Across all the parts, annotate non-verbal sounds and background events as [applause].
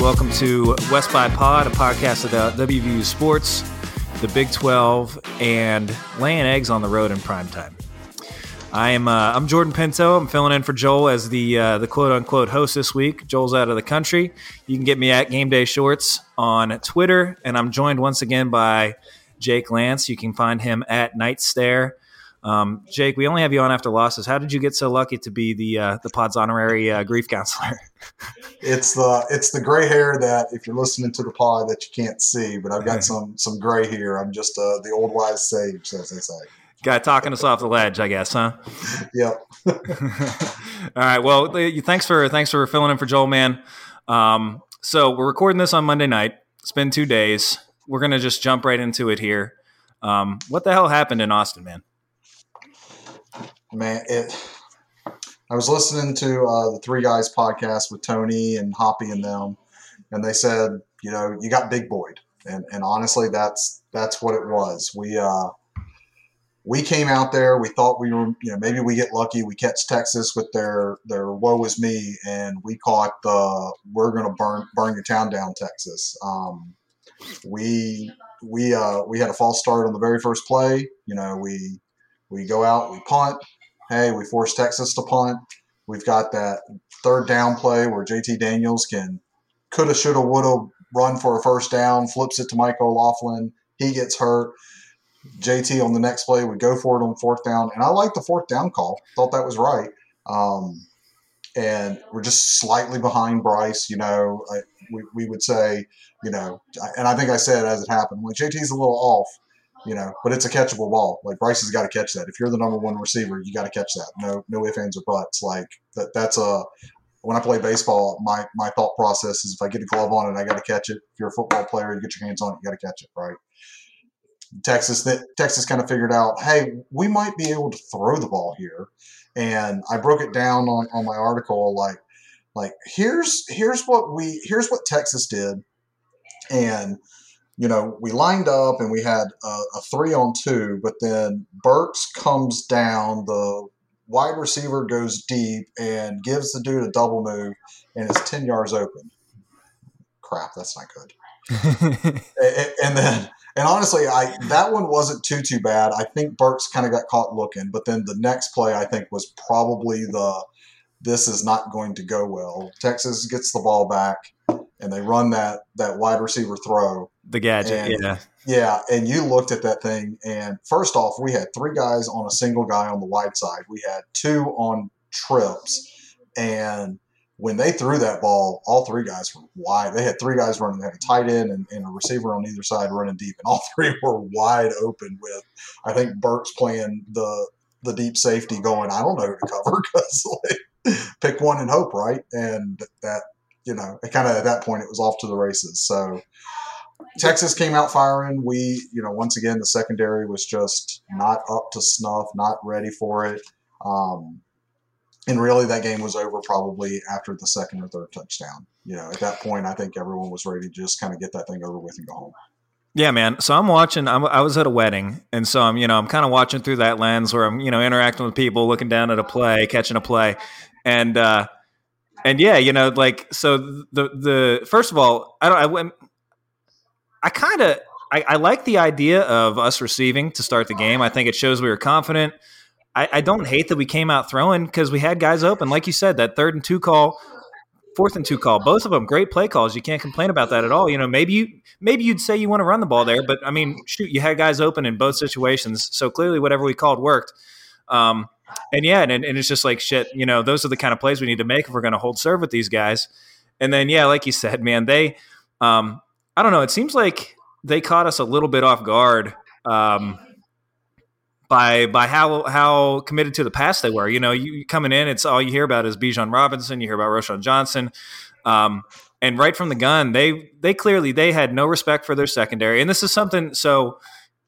Welcome to West by Pod, a podcast about WVU sports, the Big 12, and laying eggs on the road in prime time. I am uh, I'm Jordan Pinto. I'm filling in for Joel as the uh, the quote unquote host this week. Joel's out of the country. You can get me at Game Day Shorts on Twitter, and I'm joined once again by Jake Lantz. You can find him at Night Stare. Um, Jake, we only have you on after losses. How did you get so lucky to be the uh, the pod's honorary uh, grief counselor? [laughs] It's the it's the gray hair that if you're listening to the pod that you can't see, but I've got some some gray here. I'm just uh, the old wise sage, as they say. Guy talking us off the ledge, I guess, huh? [laughs] Yep. [laughs] All right. Well, thanks for thanks for filling in for Joel, man. Um, so we're recording this on Monday night. It's been two days. We're gonna just jump right into it here. Um, what the hell happened in Austin, man? Man, it. I was listening to uh, the Three Guys podcast with Tony and Hoppy and them, and they said, you know, you got big boyed, and and honestly, that's that's what it was. We uh, we came out there. We thought we were, you know, maybe we get lucky. We catch Texas with their their woe is me, and we caught the we're gonna burn burn your town down, Texas. Um, we we uh, we had a false start on the very first play. You know, we we go out, we punt. Hey, we force Texas to punt. We've got that third down play where JT Daniels can coulda, shoulda, woulda run for a first down, flips it to Mike O'Laughlin. He gets hurt. JT on the next play would go for it on fourth down, and I like the fourth down call. Thought that was right. Um, and we're just slightly behind Bryce. You know, I, we, we would say, you know, and I think I said as it happened, like JT's a little off, you know, but it's a catchable ball. Like Bryce has got to catch that. If you're the number one receiver, you got to catch that. No, no ifs, ands, or buts. Like that. That's a when I play baseball, my my thought process is if I get a glove on it, I got to catch it. If you're a football player, you get your hands on it, you got to catch it, right? Texas, that Texas kind of figured out, hey, we might be able to throw the ball here, and I broke it down on, on my article, like like here's here's what we here's what Texas did, and you know we lined up and we had a, a three on two, but then Burks comes down the wide receiver goes deep and gives the dude a double move and it's 10 yards open. Crap, that's not good. [laughs] and, and then, and honestly, I that one wasn't too too bad. I think Burks kind of got caught looking, but then the next play I think was probably the this is not going to go well. Texas gets the ball back and they run that that wide receiver throw. The gadget, And- yeah. Yeah, and you looked at that thing, and first off, we had three guys on a single guy on the wide side. We had two on trips, and when they threw that ball, all three guys were wide. They had three guys running. They had a tight end and, and a receiver on either side running deep, and all [laughs] three were wide open. With I think Burks playing the the deep safety, going, I don't know who to cover [laughs] because like, pick one and hope, right? And that you know, it kind of at that point it was off to the races. So. Texas came out firing. We, you know, once again, the secondary was just not up to snuff, not ready for it. Um, and really, that game was over probably after the second or third touchdown. You know, at that point, I think everyone was ready to just kind of get that thing over with and go home. Yeah, man. So I'm watching. I'm, I was at a wedding, and so I'm, you know, I'm kind of watching through that lens where I'm, you know, interacting with people, looking down at a play, catching a play, and uh, and yeah, you know, like so the the first of all, I don't, I went, I kind of, I, I like the idea of us receiving to start the game. I think it shows we were confident. I, I don't hate that we came out throwing because we had guys open, like you said, that third and two call fourth and two call. Both of them great play calls. You can't complain about that at all. You know, maybe you maybe you'd say you want to run the ball there, but I mean, shoot, you had guys open in both situations, so clearly whatever we called worked. Um, and yeah, and, and it's just like shit. You know, those are the kind of plays we need to make if we're going to hold serve with these guys. And then yeah, like you said, man, they, um, I don't know. It seems like they caught us a little bit off guard. Um, by by how how committed to the pass they were. You know, you coming in, it's all you hear about is Bijan Robinson. You hear about Roschon Johnson, um, and right from the gun, they they clearly they had no respect for their secondary, and this is something so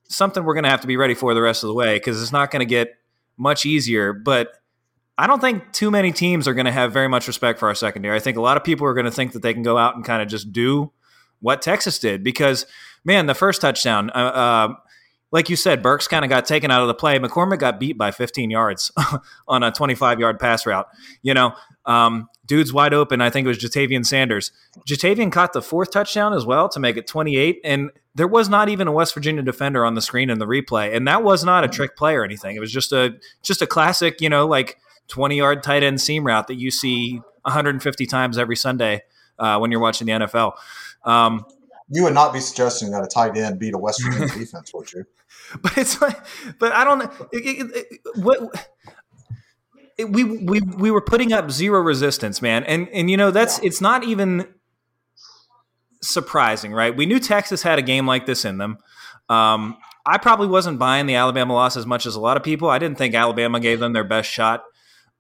something we're going to have to be ready for the rest of the way because it's not going to get much easier. But I don't think too many teams are going to have very much respect for our secondary. I think a lot of people are going to think that they can go out and kind of just do what Texas did because man, the first touchdown. Uh, uh, like you said, Burks kind of got taken out of the play. McCormick got beat by 15 yards [laughs] on a 25 yard pass route. You know, um, dude's wide open. I think it was Ja'Tavion Sanders. Ja'Tavion caught the fourth touchdown as well to make it 28. And there was not even a West Virginia defender on the screen in the replay. And that was not a trick play or anything. It was just a just a classic, you know, like 20 yard tight end seam route that you see 150 times every Sunday uh, when you're watching the NFL. Um, you would not be suggesting that a tight end beat a West Virginia [laughs] defense, would you? But it's like, but I don't know what. It, we we we were putting up zero resistance, man, and and you know that's yeah. it's not even surprising, right? We knew Texas had a game like this in them. Um, I probably wasn't buying the Alabama loss as much as a lot of people. I didn't think Alabama gave them their best shot.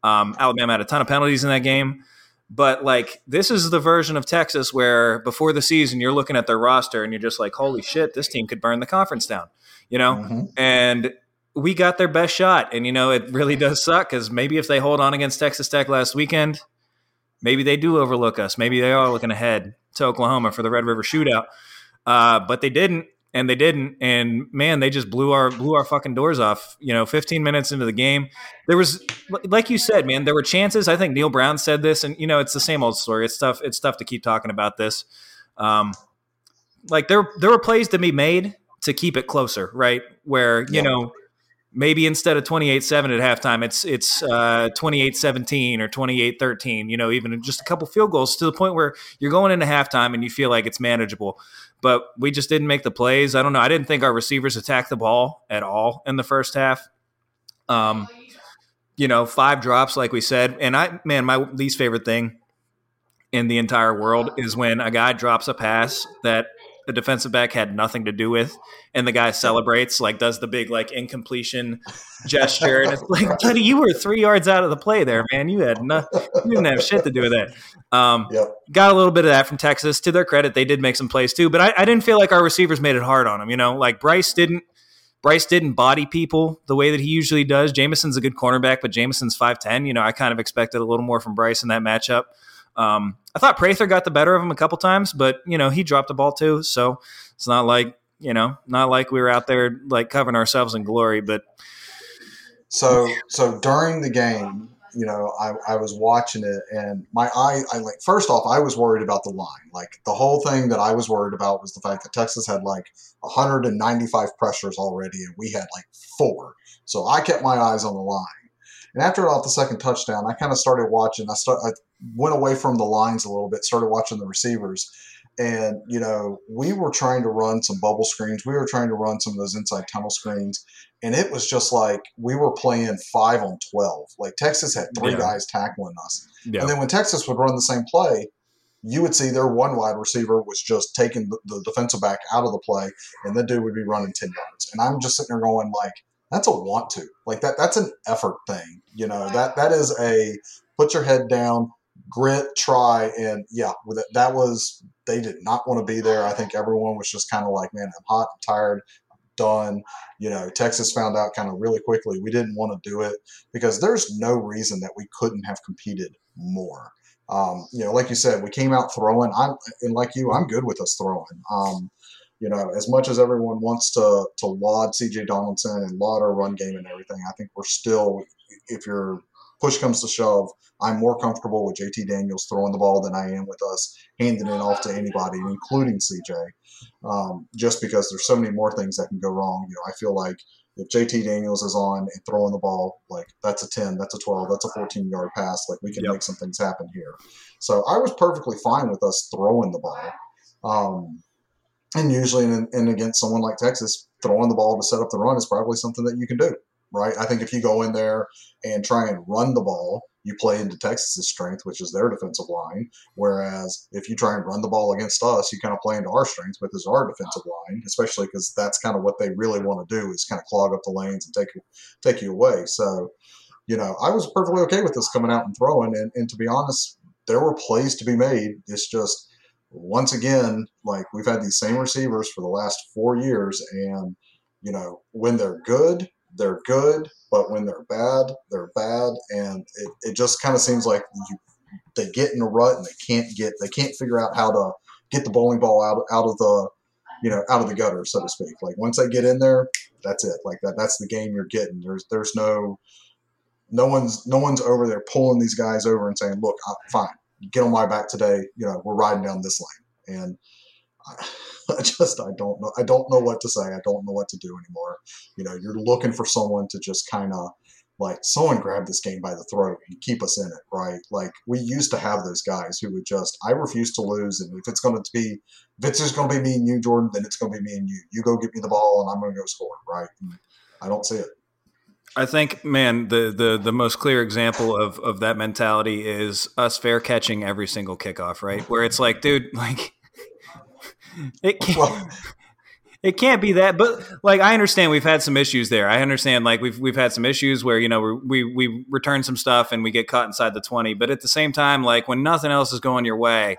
Um, Alabama had a ton of penalties in that game. But like this is the version of Texas where before the season you're looking at their roster and you're just like, holy shit, this team could burn the conference down, you know? Mm-hmm. And we got their best shot, and you know it really does suck because maybe if they hold on against Texas Tech last weekend, maybe they do overlook us. Maybe they are looking ahead to Oklahoma for the Red River Shootout, uh, but they didn't and they didn't. And man they just blew our blew our fucking doors off you know 15 minutes into the game. There was like you said man there were chances. I think Neal Brown said this and you know it's the same old story. It's tough it's tough to keep talking about this. Um, like there there were plays to be made to keep it closer right where you yeah. know maybe instead of 28-7 at halftime it's it's uh, 28-17 or 28-13 you know even just a couple field goals to the point where you're going into halftime and you feel like it's manageable but we just didn't make the plays. I don't know. I didn't think our receivers attacked the ball at all in the first half. Um, you know, five drops, like we said. And I, man, my least favorite thing in the entire world is when a guy drops a pass that the defensive back had nothing to do with, and the guy celebrates, like does the big like incompletion [laughs] gesture, and it's like, buddy, you were three yards out of the play there, man. You had no, you didn't have shit to do with that. Um, yep. Got a little bit of that from Texas. To their credit, they did make some plays too, but I, I didn't feel like our receivers made it hard on them. You know, like Bryce didn't. Bryce didn't body people the way that he usually does. Jamison's a good cornerback, but Jamison's 5'10. You know, I kind of expected a little more from Bryce in that matchup. Um, I thought Prather got the better of him a couple times, but you know he dropped the ball too. So it's not like you know not like we were out there like covering ourselves in glory. But so so during the game, you know, I, I was watching it and my eye, I like, first off, I was worried about the line. Like the whole thing that I was worried about was the fact that Texas had like 195 pressures already and we had like four. So I kept my eyes on the line. And after off the second touchdown, I kind of started watching. I start, I went away from the lines a little bit, started watching the receivers. And, you know, we were trying to run some bubble screens. We were trying to run some of those inside tunnel screens. And it was just like we were playing five on 12. Like Texas had three yeah. guys tackling us. Yeah. And then when Texas would run the same play, you would see their one wide receiver was just taking the, the defensive back out of the play, and the dude would be running 10 yards. And I'm just sitting there going, like, that's a want to. Like that that's an effort thing. You know, that that is a put your head down, grit, try, and yeah, that was they did not want to be there. I think everyone was just kind of like, man, I'm hot, I'm tired, I'm done. You know, Texas found out kind of really quickly we didn't want to do it because there's no reason that we couldn't have competed more. Um, you know, like you said, we came out throwing. I'm and like you, I'm good with us throwing. Um, you know, as much as everyone wants to to laud CJ Donaldson and laud our run game and everything, I think we're still, if you're push comes to shove, I'm more comfortable with JT Daniels throwing the ball than I am with us handing it off to anybody, including CJ, um, just because there's so many more things that can go wrong. You know, I feel like if JT Daniels is on and throwing the ball, like that's a 10, that's a 12, that's a 14 yard pass. Like we can Yep. make some things happen here. So I was perfectly fine with us throwing the ball. Um, and usually, in, in against someone like Texas, throwing the ball to set up the run is probably something that you can do, right? I think if you go in there and try and run the ball, you play into Texas's strength, which is their defensive line. Whereas if you try and run the ball against us, you kind of play into our strength, which is our defensive line, especially because that's kind of what they really want to do is kind of clog up the lanes and take you take you away. So, you know, I was perfectly okay with this coming out and throwing. And, and to be honest, there were plays to be made. It's just once again, like we've had these same receivers for the last four years, and you know, when they're good, they're good, but when they're bad, they're bad, and it, it just kind of seems like you, they get in a rut and they can't get they can't figure out how to get the bowling ball out out of the you know out of the gutter, so to speak. Like once they get in there, that's it. Like that that's the game you're getting. There's there's no no one's no one's over there pulling these guys over and saying, "Look, I, fine, get on my back today. You know, we're riding down this lane." And I, [laughs] I just I don't know I don't know what to say. I don't know what to do anymore. You know, you're looking for someone to just kind of like someone grab this game by the throat and keep us in it, right? Like we used to have those guys who would just I refuse to lose, and if it's going to be if it's just going to be me and you, Jordan, then it's going to be me and you. You go get me the ball, and I'm going to go score, right? And I don't see it. I think, man, the, the the most clear example of of that mentality is us fair catching every single kickoff, right? Where it's like, dude, [laughs] like it can't Well, [laughs] it can't be that. But like, I understand we've had some issues there. I understand like we've we've had some issues where you know we we we return some stuff and we get caught inside the twenty. But at the same time, like when nothing else is going your way,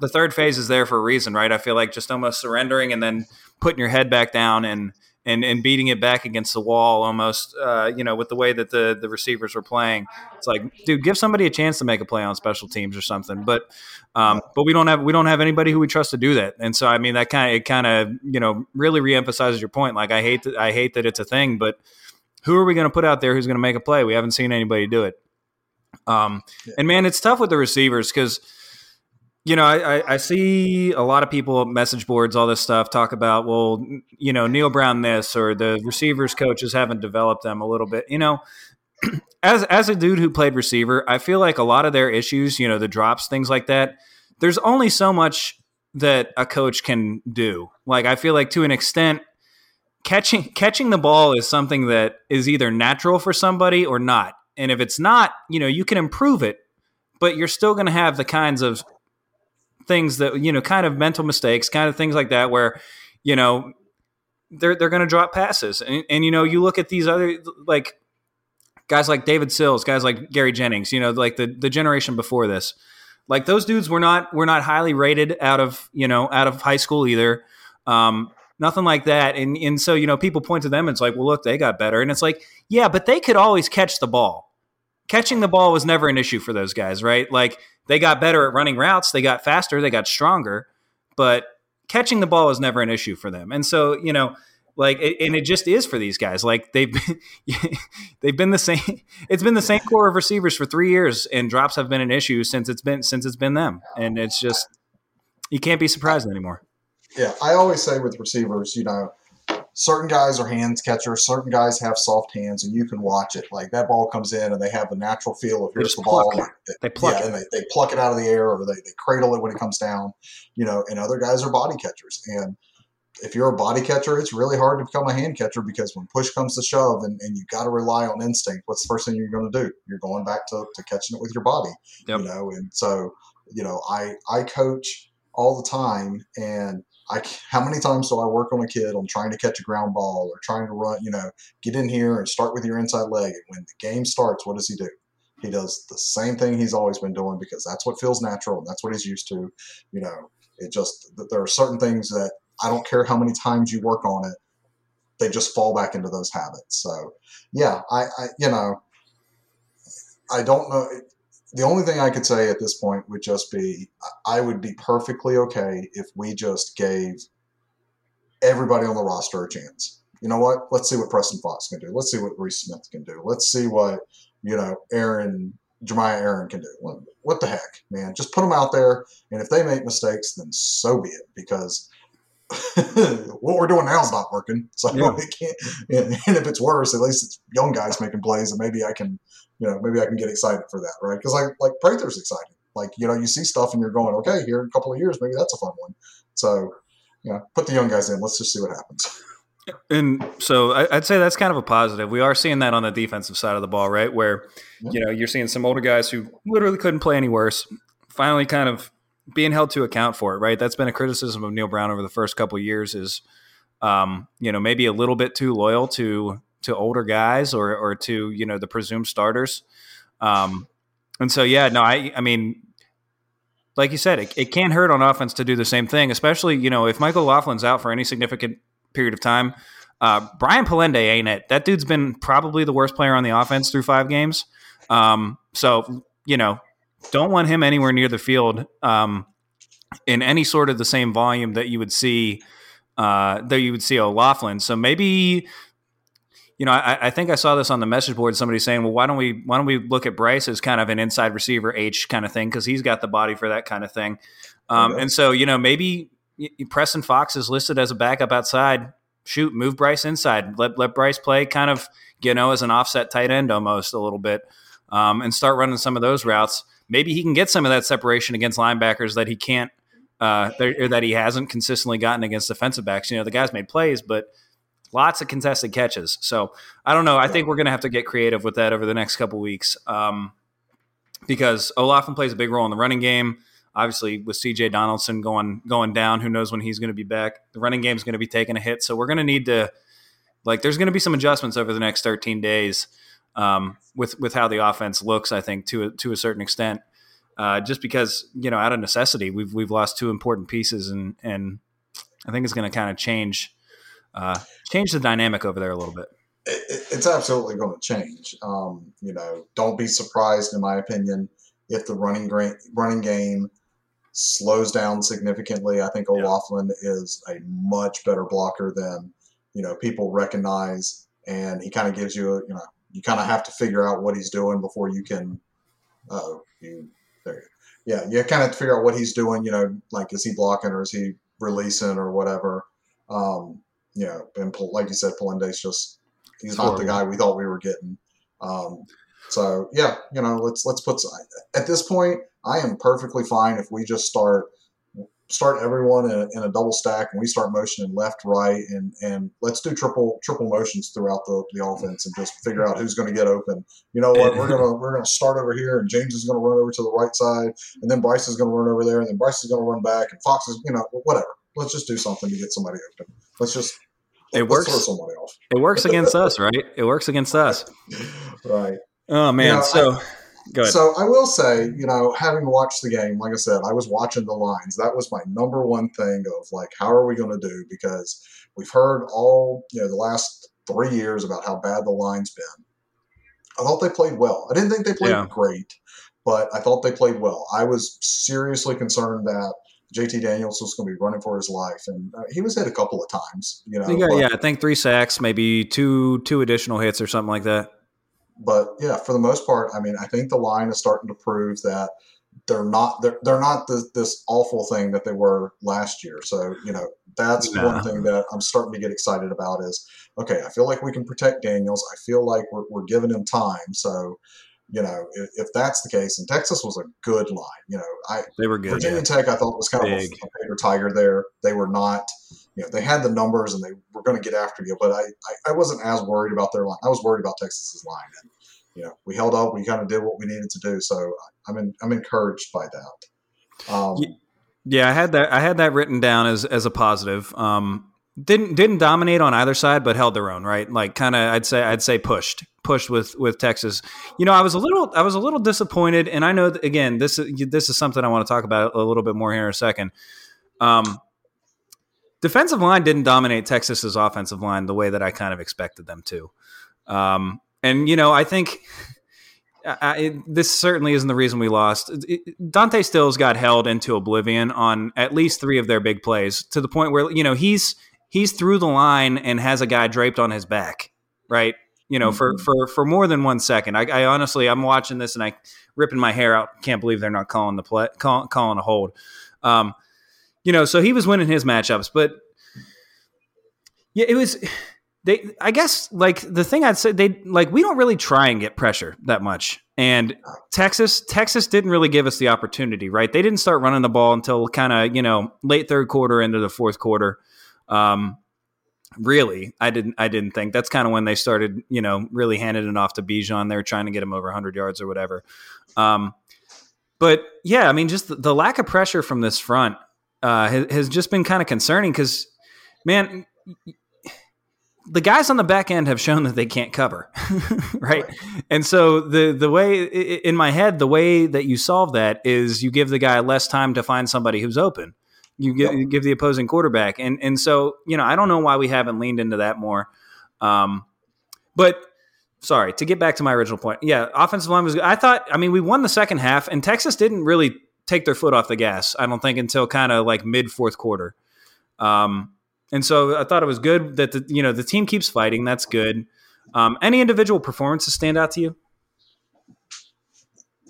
the third phase is there for a reason, right? I feel like just almost surrendering and then putting your head back down and and and beating it back against the wall almost uh, you know with the way that the the receivers were playing. It's like dude give somebody a chance to make a play on special teams or something. But um, but we don't have we don't have anybody who we trust to do that. And so i mean that kind of it kind of you know really reemphasizes your point. Like i hate that i hate that it's a thing but who are we going to put out there who's going to make a play? We haven't seen anybody do it. Um, and man it's tough with the receivers because you know, I, I, see a lot of people message boards, all this stuff, talk about, well, you know, Neal Brown this or the receivers coaches haven't developed them a little bit. You know, [clears throat] as as a dude who played receiver, I feel like a lot of their issues, you know, the drops, things like that. There's only so much that a coach can do. Like I feel like to an extent, catching catching the ball is something that is either natural for somebody or not. And if it's not, you know, you can improve it, but you're still going to have the kinds of things that you know, kind of mental mistakes, kind of things like that, where you know they're they're going to drop passes, and, and you know you look at these other like guys like David Sills, guys like Gary Jennings, you know, like the the generation before this, like those dudes were not were not highly rated out of you know out of high school either. Um, nothing like that, and and so you know people point to them and it's like, well, look, they got better, and it's like, yeah, but they could always catch the ball. Catching the ball was never an issue for those guys, right? Like they got better at running routes, they got faster, they got stronger, but catching the ball is never an issue for them. And so, you know, like and it just is for these guys. Like they've been, [laughs] they've been the same. [laughs] It's been the same core of receivers for three years, and drops have been an issue since it's been since it's been them. And it's just you can't be surprised anymore. Yeah, I always say with receivers, you know, certain guys are hands catchers, certain guys have soft hands, and you can watch it. Like that ball comes in, and they have the natural feel of They here's the ball. Like, They pluck yeah, it. and they, they pluck it out of the air, or they, they cradle it when it comes down. You know, and other guys are body catchers. And if you're a body catcher, it's really hard to become a hand catcher because when push comes to shove, and, and you got to rely on instinct. What's the first thing you're going to do? You're going back to, to catching it with your body. Yep. You know, and so you know, I I coach all the time, and I how many times do I work on a kid on trying to catch a ground ball or trying to run? You know, get in here and start with your inside leg. And when the game starts, what does he do? He does the same thing he's always been doing because that's what feels natural and that's what he's used to. You know, it just there are certain things that I don't care how many times you work on it, they just fall back into those habits. So, yeah, I, I you know, I don't know. The only thing I could say at this point would just be I would be perfectly okay if we just gave everybody on the roster a chance. You know what? Let's see what Preston Fox can do. Let's see what Reese Smith can do. Let's see what you know Aaron Jeremiah Aaron can do. What, what the heck, man? Just put them out there, and if they make mistakes, then so be it. Because [laughs] what we're doing now is not working. So Yeah. [laughs] we can't. And, if it's worse, at least it's young guys making plays, and maybe I can, you know, maybe I can get excited for that, right? Because like like Prather's exciting. Like you know, you see stuff and you're going, okay, here in a couple of years, maybe that's a fun one. So, you know, put the young guys in. Let's just see what happens. And so I'd say that's kind of a positive. We are seeing that on the defensive side of the ball, right? Where, you know, you're seeing some older guys who literally couldn't play any worse, finally kind of being held to account for it, right? That's been a criticism of Neal Brown over the first couple years is, um, you know, maybe a little bit too loyal to to older guys or or to you know the presumed starters. Um, and so yeah, no, I I mean, like you said, it, it can hurt on offense to do the same thing, especially you know if Mike O'Laughlin's out for any significant period of time. Uh, Brian Polendey ain't it? That dude's been probably the worst player on the offense through five games. Um, so you know, don't want him anywhere near the field um, in any sort of the same volume that you would see uh, that you would see O'Laughlin. So maybe you know, I, I think I saw this on the message board. Somebody saying, "Well, why don't we why don't we look at Bryce as kind of an inside receiver H kind of thing because he's got the body for that kind of thing." Um, Okay. And so you know, maybe Preston Fox is listed as a backup outside. Shoot, move Bryce inside. Let let Bryce play kind of you know as an offset tight end almost a little bit, um, and start running some of those routes. Maybe he can get some of that separation against linebackers that he can't uh, or that he hasn't consistently gotten against defensive backs. You know, the guys made plays, but lots of contested catches. So I don't know. I think we're going to have to get creative with that over the next couple weeks um, because O'Laughlin plays a big role in the running game. Obviously, with CJ Donaldson going going down, who knows when he's going to be back? The running game is going to be taking a hit, so we're going to need to like. There's going to be some adjustments over the next 13 days um, with with how the offense looks. I think to a, to a certain extent, uh, just because you know out of necessity, we've we've lost two important pieces, and and I think it's going to kind of change uh, change the dynamic over there a little bit. it, it- it's absolutely going to change. Um, you know, don't be surprised, in my opinion, if the running gra- running game slows down significantly. I think O'Laughlin is a much better blocker than you know people recognize, and he kind of gives you a you know you kind of have to figure out what he's doing before you can. Uh, you there. You, yeah, you kind of have to figure out what he's doing. You know, like is he blocking or is he releasing or whatever. Um, you know, and like you said, Polendey's just he's not the guy we thought we were getting. Um, so yeah, you know, let's let's put at this point. I am perfectly fine if we just start start everyone in a, in a double stack and we start motioning left, right, and and let's do triple triple motions throughout the, the offense and just figure out who's going to get open. You know what? We're gonna we're gonna start over here and James is going to run over to the right side and then Bryce is going to run over there and then Bryce is going to run back and Fox is you know whatever. Let's just do something to get somebody open. Let's just It let's works. throw somebody off. It works against us, right? It works against us. [laughs] Right. Oh man. know, so go So I will say, you know, having watched the game, like I said, I was watching the lines. That was my number one thing of like, how are we going to do? Because we've heard all, you know, the last three years about how bad the line's been. I thought they played well. I didn't think they played Yeah. great, but I thought they played well. I was seriously concerned that JT Daniels was going to be running for his life, and uh, he was hit a couple of times, you know. Got- yeah, I think three sacks, maybe two two additional hits or something like that. But yeah, for the most part, I mean, I think the line is starting to prove that they're not they're, they're not this, this awful thing that they were last year. So you know that's No. one thing that I'm starting to get excited about is okay. I feel like we can protect Daniels. I feel like we're we're giving him time. So you know if, if that's the case, and Texas was a good line. You know, I They were good. Virginia yeah. Tech, I thought was kind of a paper tiger there. They were not, you know, they had the numbers and they were going to get after you, but I, I, I wasn't as worried about their line. I was worried about Texas's line, and you know, we held up. We kind of did what we needed to do. So I'm in, I'm encouraged by that. Um, Yeah, I had that. I had that written down as as a positive. Um, didn't didn't dominate on either side, but held their own. Right, like kind of. I'd say I'd say pushed pushed with with Texas. You know, I was a little I was a little disappointed, and I know that, again this is this is something I want to talk about a little bit more here in a second. Um, defensive line didn't dominate Texas's offensive line the way that I kind of expected them to. Um, and you know, I think I, this certainly isn't the reason we lost. It- Dante Stills got held into oblivion on at least three of their big plays to the point where you know he's he's through the line and has a guy draped on his back, right? You know, for for for more than one second. I, I honestly, I'm watching this and I ripping my hair out. Can't believe they're not calling the play, call, calling a hold. Um, you know, so he was winning his matchups, but yeah, it was they. I guess like the thing I'd say they like we don't really try and get pressure that much, and Texas Texas didn't really give us the opportunity. Right, they didn't start running the ball until kind of you know late third quarter into the fourth quarter. Um, really, I didn't I didn't think that's kind of when they started you know really handing it off to Bijan. They were trying to get him over 100 yards or whatever. Um, but yeah, I mean, just the, the lack of pressure from this front uh, has, has just been kind of concerning because, man, the guys on the back end have shown that they can't cover, [laughs] right? And so the the way in my head, the way that you solve that is you give the guy less time to find somebody who's open. You give, you give the opposing quarterback, and and so you know I don't know why we haven't leaned into that more. Um, but sorry to get back to my original point. Yeah, offensive line was. Good. I thought. I mean, we won the second half, and Texas didn't really take their foot off the gas. I don't think until kind of like mid fourth quarter. Um, and so I thought it was good that the you know the team keeps fighting. That's good. Um, any individual performances stand out to you?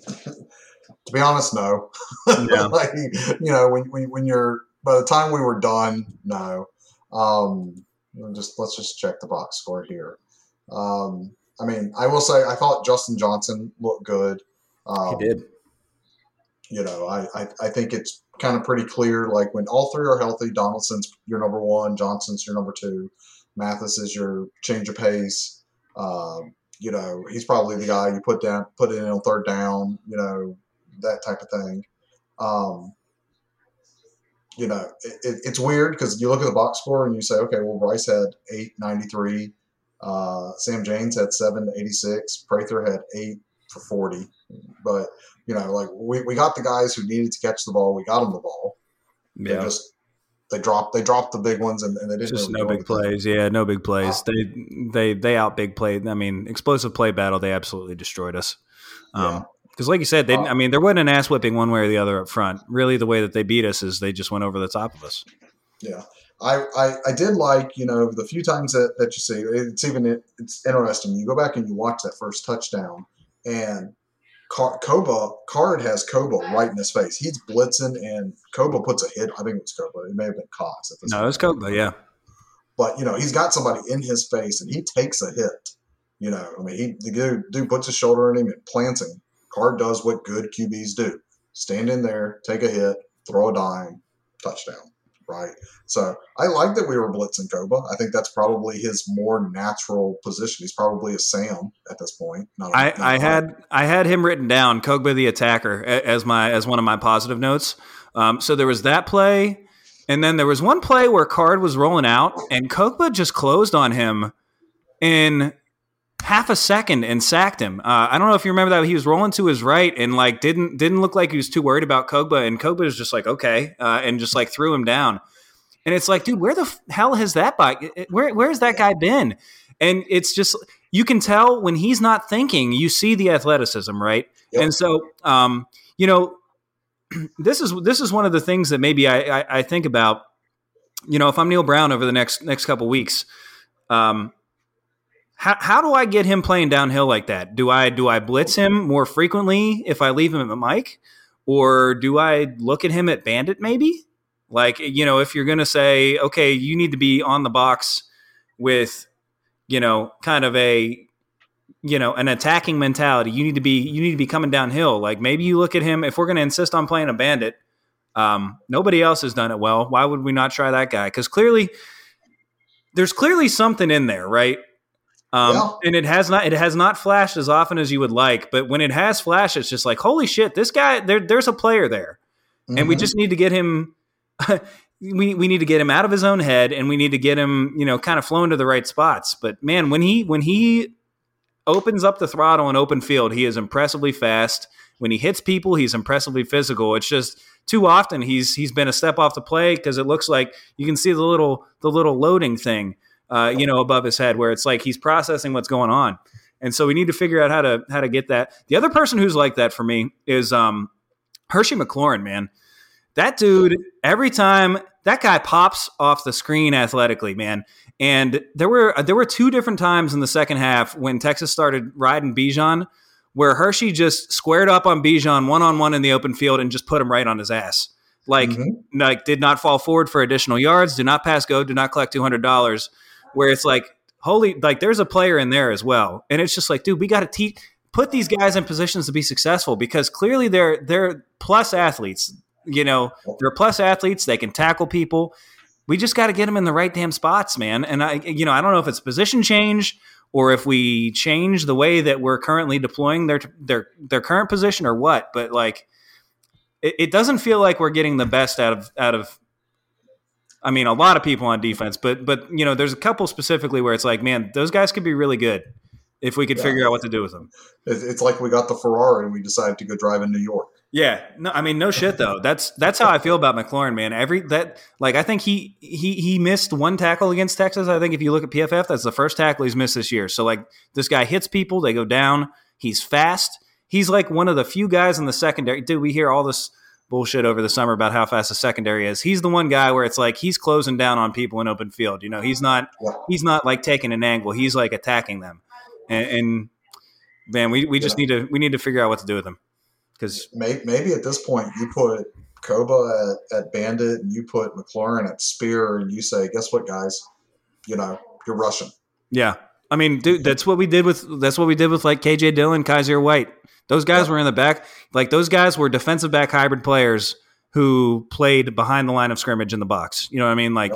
To be honest, no. Yeah. [laughs] like, you know, when, when, when you're by the time we were done, no. Um, just let's just check the box score here. Um, I mean, I will say I thought Justin Johnson looked good. Um, he did. You know, I, I, I think it's kind of pretty clear. Like when all three are healthy, Donaldson's your number one, Johnson's your number two, Mathis is your change of pace. Um, you know, he's probably the guy you put down, put in on third down. You know, that type of thing. Um, you know, it, it, it's weird because you look at the box score and you say, okay, well, Bryce had eight ninety three. Uh, Sam James had seven eighty six. Prather had eight for forty. But you know, like we, we got the guys who needed to catch the ball. We got them the ball. Yeah. They just they dropped they dropped the big ones and, and they didn't just really no big plays. Yeah, no big plays. Wow. They they they out big played. I mean, explosive play battle. They absolutely destroyed us. Um, because like you said, they, I mean, there wasn't an ass whipping one way or the other up front. Really, the way that they beat us is they just went over the top of us. Yeah, I, I, I did like you know the few times that, that you see it's even it's interesting. You go back and you watch that first touchdown, and Car- Koba Card has Kpogba right in his face. He's blitzing, and Kpogba puts a hit. I think it was Kpogba. It may have been Cox. At this no, point. it was Kpogba. Yeah, but you know he's got somebody in his face, and he takes a hit. You know, I mean, he the dude, dude puts his shoulder in him and plants him. Card does what good QBs do: stand in there, take a hit, throw a dime, touchdown right? So I like that we were blitzing Kpogba. I think that's probably his more natural position. He's probably a Sam at this point. Not a, I, not I had I had him written down, Kpogba the attacker, as my as one of my positive notes. Um, so there was that play, and then there was one play where Card was rolling out, and Kpogba just closed on him in half a second and sacked him. Uh, I don't know if you remember that he was rolling to his right and like didn't didn't look like he was too worried about Kpogba, and Kpogba was just like okay, uh, and just like threw him down. And it's like, dude, where the f- hell has that bike? Where where's that guy been? And it's just you can tell when he's not thinking. You see the athleticism, right? Yep. And so, um, you know, [clears throat] this is this is one of the things that maybe I, I, I think about. You know, if I'm Neal Brown over the next next couple weeks, um, how, how do I get him playing downhill like that? Do I do I blitz him more frequently if I leave him at Mike, or do I look at him at Bandit maybe? Like you know, if you're going to say, okay, you need to be on the box with, you know, kind of a, you know, an attacking mentality. You need to be you need to be coming downhill. Like maybe you look at him if we're going to insist on playing a Bandit. Um, nobody else has done it well. Why would we not try that guy? Because clearly, there's clearly something in there, right? Um. And it has not it has not flashed as often as you would like, but when it has flashed, it's just like holy shit, this guy there there's a player there, mm-hmm. and we mm-hmm. just need to get him. [laughs] we we need to get him out of his own head, and we need to get him you know kind of flowing to the right spots. But man, when he when he opens up the throttle in open field, he is impressively fast. When he hits people, he's impressively physical. It's just too often he's he's been a step off the play because it looks like you can see the little the little loading thing uh, you know, above his head, where it's like he's processing what's going on. And so we need to figure out how to how to get that. The other person who's like that for me is um, Hershey McLaurin. Man, that dude. Every time that guy pops off the screen athletically, man. And there were there were two different times in the second half when Texas started riding Bijan, where Hershey just squared up on Bijan one on one in the open field and just put him right on his ass. Like, Mm-hmm. like did not fall forward for additional yards, did not pass go, did not collect two hundred dollars. Where it's like, holy, like there's a player in there as well, and it's just like, dude, we got to teach put these guys in positions to be successful because clearly they're they're plus athletes. You know, they're plus athletes. They can tackle people. We just got to get them in the right damn spots, man. And I, you know, I don't know if it's position change or if we change the way that we're currently deploying their their their current position or what. But like, it, it doesn't feel like we're getting the best out of out of. I mean, a lot of people on defense, but but you know, there's a couple specifically where it's like, man, those guys could be really good if we could Yeah. figure out what to do with them. It's like we got the Ferrari and we decided to go drive in New York. Yeah, no, I mean, no shit though. That's that's how I feel about McLaurin, man. Every that like I think he he he missed one tackle against Texas. I think if you look at PFF, that's the first tackle he's missed this year. So like this guy hits people, they go down. He's fast. He's like one of the few guys in the secondary. Dude, we hear all this bullshit over the summer about how fast the secondary is. He's the one guy where it's like he's closing down on people in open field. You know, he's not Yeah. he's not like taking an angle. He's like attacking them. And, and man, we, we just need to we need to figure out what to do with him because May- Maybe at this point you put Kpogba at, at Bandit and you put McLaurin at Spear and you say, guess what, guys? You know, you're Russian. Yeah. I mean, dude, that's what we did with that's what we did with like KJ Dillon, Kyzir White. Those guys Yeah. were in the back. Like those guys were defensive back hybrid players who played behind the line of scrimmage in the box. You know what I mean? Like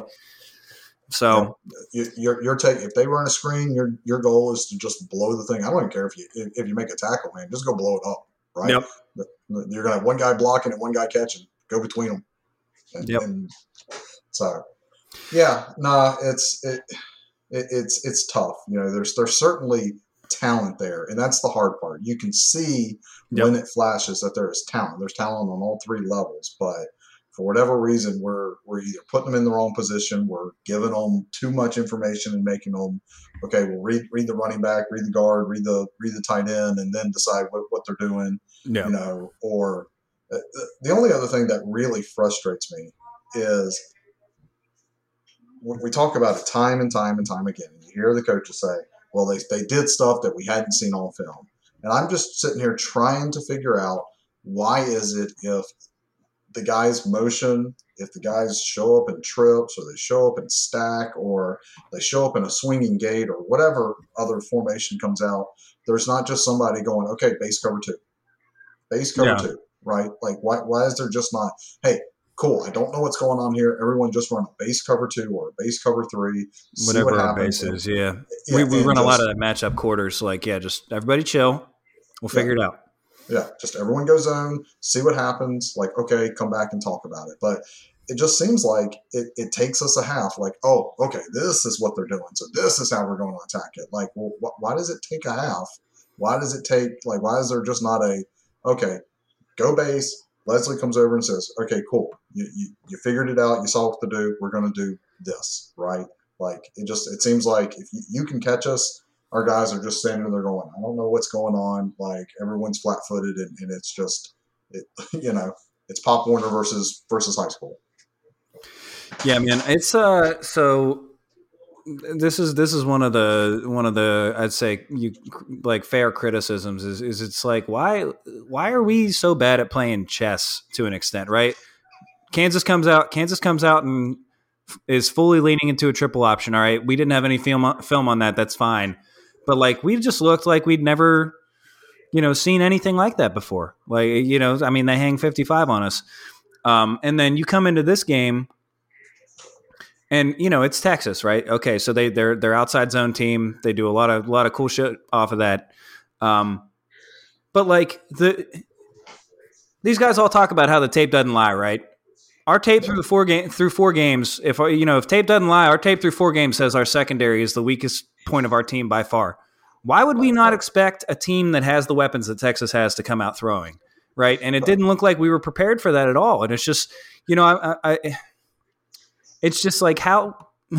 so You, you're, you're taking if they run a screen, your your goal is to just blow the thing. I don't even care if you if, if you make a tackle, man, just go blow it up, right? Yep. You're gonna have one guy blocking it, one guy catching. Go between them. And, Yep. and so, yeah, nah, it's it, it it's it's tough. You know, there's there's certainly talent there, and that's the hard part. You can see Yep. when it flashes that there is talent. There's talent on all three levels, but for whatever reason, we're we're either putting them in the wrong position, we're giving them too much information and making them okay. Well, read read the running back, read the guard, read the read the tight end, and then decide what, what they're doing yeah. you know, or uh, the- only other thing that really frustrates me is we talk about it time and time and time again. And you hear the coaches say, well, they, they did stuff that we hadn't seen on film. And I'm just sitting here trying to figure out why is it if the guys motion, if the guys show up in trips or they show up in stack or they show up in a swinging gate or whatever other formation comes out, there's not just somebody going, okay, base cover two, base cover Yeah. two, right? Like, why, why is there just not, hey, cool, I don't know what's going on here. Everyone just run a base cover two or a base cover three. Whatever what our base is, yeah. Yeah, we we run a lot of that matchup quarters. Like, yeah, just everybody chill. We'll figure it out. Yeah, just everyone go zone, see what happens. Like, okay, come back and talk about it. But it just seems like it, it takes us a half. Like, oh, okay, this is what they're doing. So this is how we're going to attack it. Like, well, wh- why does it take a half? Why does it take, like, why is there just not a, okay, go base. Lesley comes over and says, okay, cool. You, you, you figured it out. You saw what to do. We're going to do this, right? Like, it just, it seems like if you, you can catch us, our guys are just standing there going, I don't know what's going on. Like everyone's flat footed and, and it's just, it, [laughs] you know, it's Pop Warner versus versus high school. Yeah, man. It's uh so this is this is one of the one of the I'd say you like fair criticisms is is it's like why why are we so bad at playing chess to an extent, right? Kansas comes out Kansas comes out and is fully leaning into a triple option, all right? We didn't have any film on, film on that, that's fine. But like we just looked like we'd never you know seen anything like that before. Like you know, I mean they hang 55 on us. Um, and then you come into this game and you know it's Texas, right? Okay, so they they're they're outside zone team. They do a lot of a lot of cool shit off of that. Um, but like the these guys all talk about how the tape doesn't lie, right? Our tape through the four game through four games. If you know if tape doesn't lie, our tape through four games says our secondary is the weakest point of our team by far. Why would we not expect a team that has the weapons that Texas has to come out throwing, right? And it didn't look like we were prepared for that at all. And it's just, you know, I, I, I it's just like how [laughs]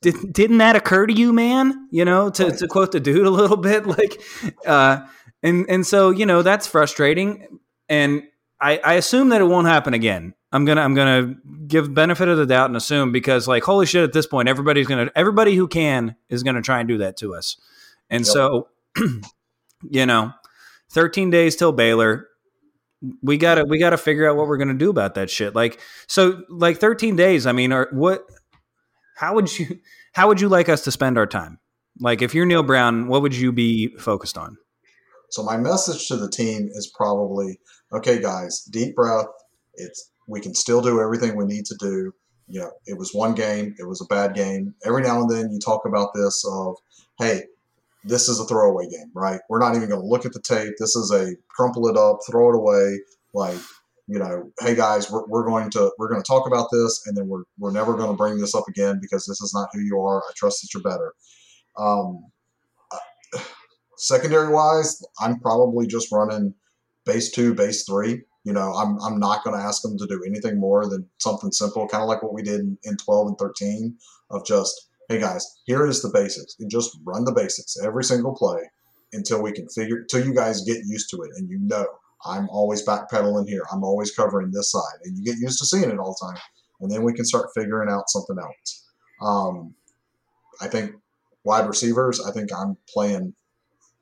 did, didn't that occur to you, man? You know, to, to quote the dude a little [laughs] bit, like, uh, and and so you know that's frustrating. And I, I assume that it won't happen again. I'm gonna I'm gonna give benefit of the doubt and assume because like holy shit at this point everybody's gonna everybody who can is gonna try and do that to us, and Yep. so [clears throat] you know, 13 days till Baylor. We gotta we gotta figure out what we're gonna do about that shit. Like so like 13 days. I mean, are what? How would you [laughs] how would you like us to spend our time? Like if you're Neal Brown, what would you be focused on? So my message to the team is probably, okay, guys, deep breath. It's we can still do everything we need to do. You know, it was one game, it was a bad game. Every now and then you talk about this of, hey, this is a throwaway game, right? We're not even going to look at the tape. This is a crumple it up, throw it away. Like, you know, hey guys, we're, we're going to we're going to talk about this, and then we're we're never going to bring this up again because this is not who you are. I trust that you're better. Um, uh, secondary wise, I'm probably just running base two, base three. You know, I'm, I'm not going to ask them to do anything more than something simple, kind of like what we did in, in 12 and 13 of just, hey guys, here is the basics. And just run the basics every single play until we can figure, until you guys get used to it. And you know, I'm always backpedaling here. I'm always covering this side. And you get used to seeing it all the time. And then we can start figuring out something else. Um, I think wide receivers, I think I'm playing.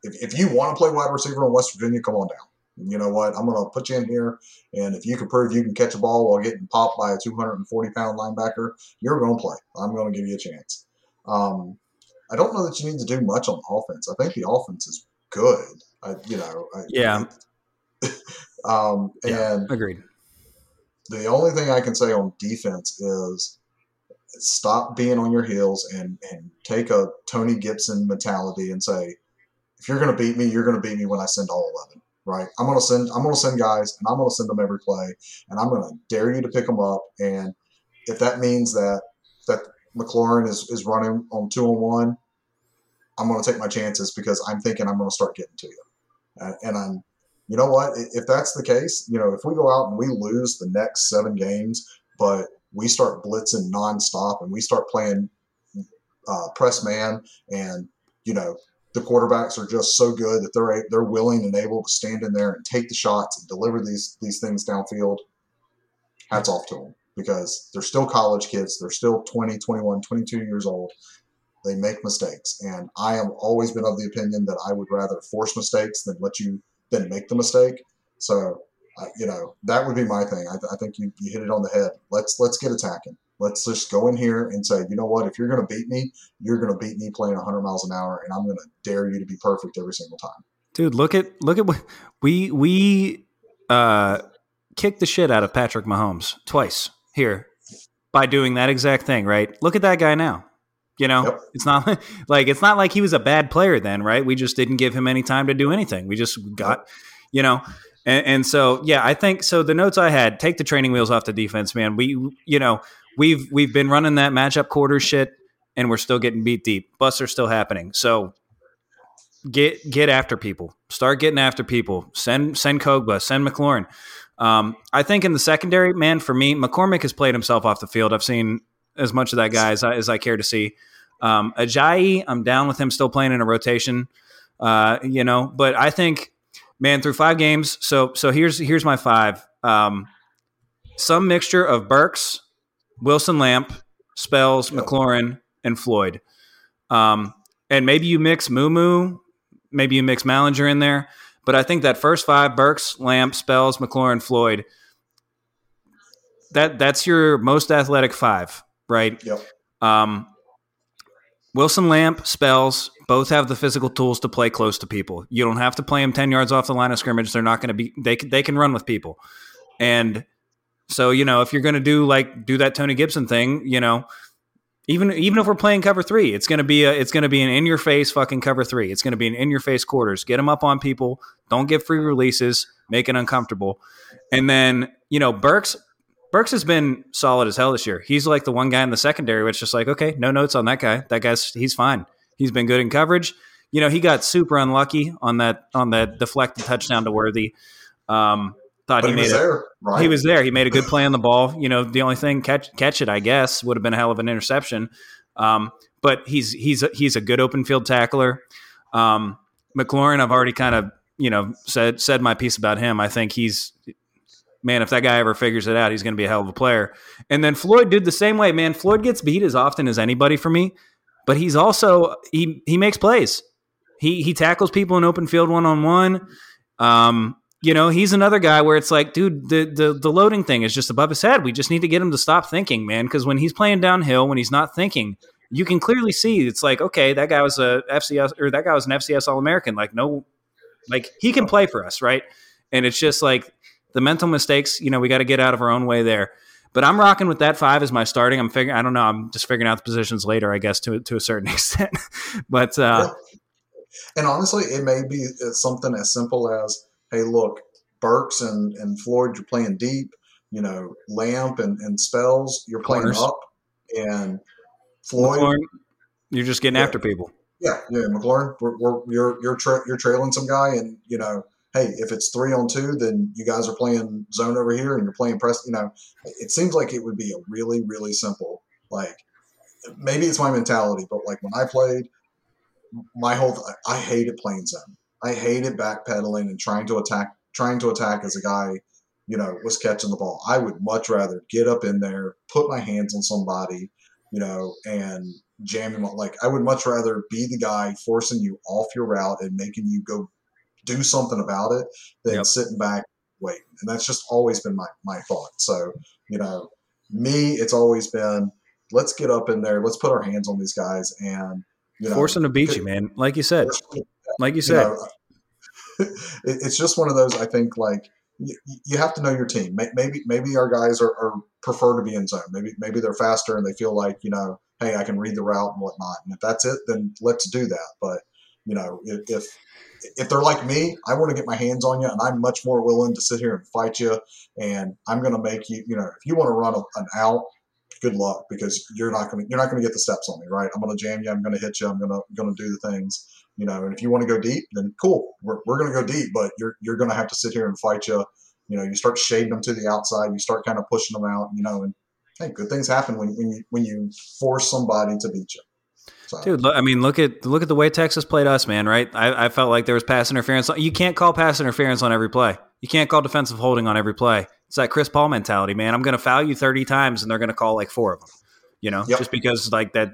If, if you want to play wide receiver in West Virginia, come on down. You know what? I'm going to put you in here, and if you can prove you can catch a ball while getting popped by a 240 pound linebacker, you're going to play. I'm going to give you a chance. Um, I don't know that you need to do much on offense. I think the offense is good. I, you know. I, Yeah. [laughs] um, Yeah. and Agreed. the only thing I can say on defense is stop being on your heels and, and take a Tony Gibson mentality and say, if you're going to beat me, you're going to beat me when I send all 11, right? I'm going to send, I'm going to send guys and I'm going to send them every play and I'm going to dare you to pick them up. And if that means that, that McLaurin is, is running on two on one, I'm going to take my chances because I'm thinking I'm going to start getting to you. And, and I'm, you know what? If that's the case, you know, if we go out and we lose the next seven games, but we start blitzing nonstop and we start playing uh, press man, and you know the quarterbacks are just so good that they're they're willing and able to stand in there and take the shots and deliver these these things downfield. Hats off to them because they're still college kids. They're still 20, 21, 22 years old. They make mistakes, and I have always been of the opinion that I would rather force mistakes than let you than make the mistake. So, you know, that would be my thing. I, th- I think you, you hit it on the head. Let's let's get attacking. Let's just go in here and say, you know what? If you're going to beat me, you're going to beat me playing 100 miles an hour, and I'm going to dare you to be perfect every single time. Dude, look at look at what we we uh kicked the shit out of Patrick Mahomes twice here by doing that exact thing, right? Look at that guy now. You know, Yep. it's not [laughs] like it's not like he was a bad player then, right? We just didn't give him any time to do anything. We just got, you know, and, and so yeah, I think so. The notes I had: take the training wheels off the defense, man. We, you know, we've we've been running that matchup quarter shit, and we're still getting beat deep. Busts are still happening. So get get after people. Start getting after people. Send send Kpogba. Send McLaurin. Um, I think in the secondary, man, for me, McCormick has played himself off the field. I've seen as much of that guy as I, as I care to see. Um, Ajayi, I'm down with him still playing in a rotation. Uh, you know, but I think, man, through five games. So so here's here's my five. Um, some mixture of Burks, Wilson Lamp, Spells, McLaurin, and Floyd. Um, and maybe you mix Moo maybe you mix Mallinger in there. But I think that first five, Burks, Lamp, Spells, McLaurin, Floyd, that that's your most athletic five, right? Yep. Um, Wilson Lamp, Spells, both have the physical tools to play close to people. You don't have to play them 10 yards off the line of scrimmage. They're not going to be, they, they can run with people. And so, you know, if you're going to do like, do that Tony Gibson thing, you know, even even if we're playing cover three, it's gonna be a it's gonna be an in your face fucking cover three. It's gonna be an in your face quarters. Get them up on people. Don't give free releases. Make it uncomfortable. And then you know Burks Burks has been solid as hell this year. He's like the one guy in the secondary, which just like okay, no notes on that guy. That guy's he's fine. He's been good in coverage. You know he got super unlucky on that on that deflected touchdown to Worthy. Um, thought But he he was there, right? He was there. He made a good play on the ball. You know, the only thing catch catch it, I guess, would have been a hell of an interception. Um, but he's he's a, he's a good open field tackler. Um, McLaurin, I've already kind of you know said said my piece about him. I think he's man, if that guy ever figures it out, he's going to be a hell of a player. And then Floyd did the same way, man. Floyd gets beat as often as anybody for me, but he's also he he makes plays. He he tackles people in open field one on one. Um, you know, he's another guy where it's like, dude, the, the the loading thing is just above his head. We just need to get him to stop thinking, man. Because when he's playing downhill, when he's not thinking, you can clearly see it's like, okay, that guy was a FCS or that guy was an FCS All American. Like, no, like he can play for us, right? And it's just like the mental mistakes. You know, we got to get out of our own way there. But I'm rocking with that five as my starting. I'm figuring. I don't know. I'm just figuring out the positions later, I guess, to to a certain [laughs] extent. but uh, and honestly, it may be something as simple as, hey, look, Burks and, and Floyd, you're playing deep. You know, Lamp and, and Spells, you're playing Corners. up. And Floyd, McLaurin, you're just getting Yeah. after people. yeah, yeah, McLaurin, we're, we're, you're you're tra- you're trailing some guy, and you know, hey, if it's three on two, then you guys are playing zone over here, and you're playing press. You know, it seems like it would be a really really simple. Like maybe it's my mentality, but like when I played, my whole I hated playing zone. I hated backpedaling and trying to attack, trying to attack as a guy, you know, was catching the ball. I would much rather get up in there, put my hands on somebody, you know, and jam him. Like I would much rather be the guy forcing you off your route and making you go do something about it than Yep. sitting back waiting. And that's just always been my my thought. So you know, me, it's always been let's get up in there, let's put our hands on these guys, and you know, Force them to beat you, man. Like you said, like you you said. [laughs] know, it's just one of those. I think like you, you have to know your team. Maybe maybe our guys are, are prefer to be in zone. Maybe maybe they're faster and they feel like you know, hey, I can read the route and whatnot. And if that's it, then let's do that. But you know, if if, if they're like me, I want to get my hands on you, and I'm much more willing to sit here and fight you. And I'm going to make you. You know, if you want to run a, an out. Good luck because you're not going to you're not going to get the steps on me, right? I'm going to jam you. I'm going to hit you. I'm going to going to do the things you know. And if you want to go deep, then cool. We're, we're going to go deep, but you're you're going to have to sit here and fight you. You know, you start shading them to the outside. You start kind of pushing them out. You know, and hey, good things happen when when you when you force somebody to beat you. So, Dude, I mean, look at look at the way Texas played us, man. Right? I, I felt like there was pass interference. You can't call pass interference on every play. You can't call defensive holding on every play. It's that Chris Paul mentality, man. I'm going to foul you 30 times, and they're going to call like four of them. You know, Yep. just because like that.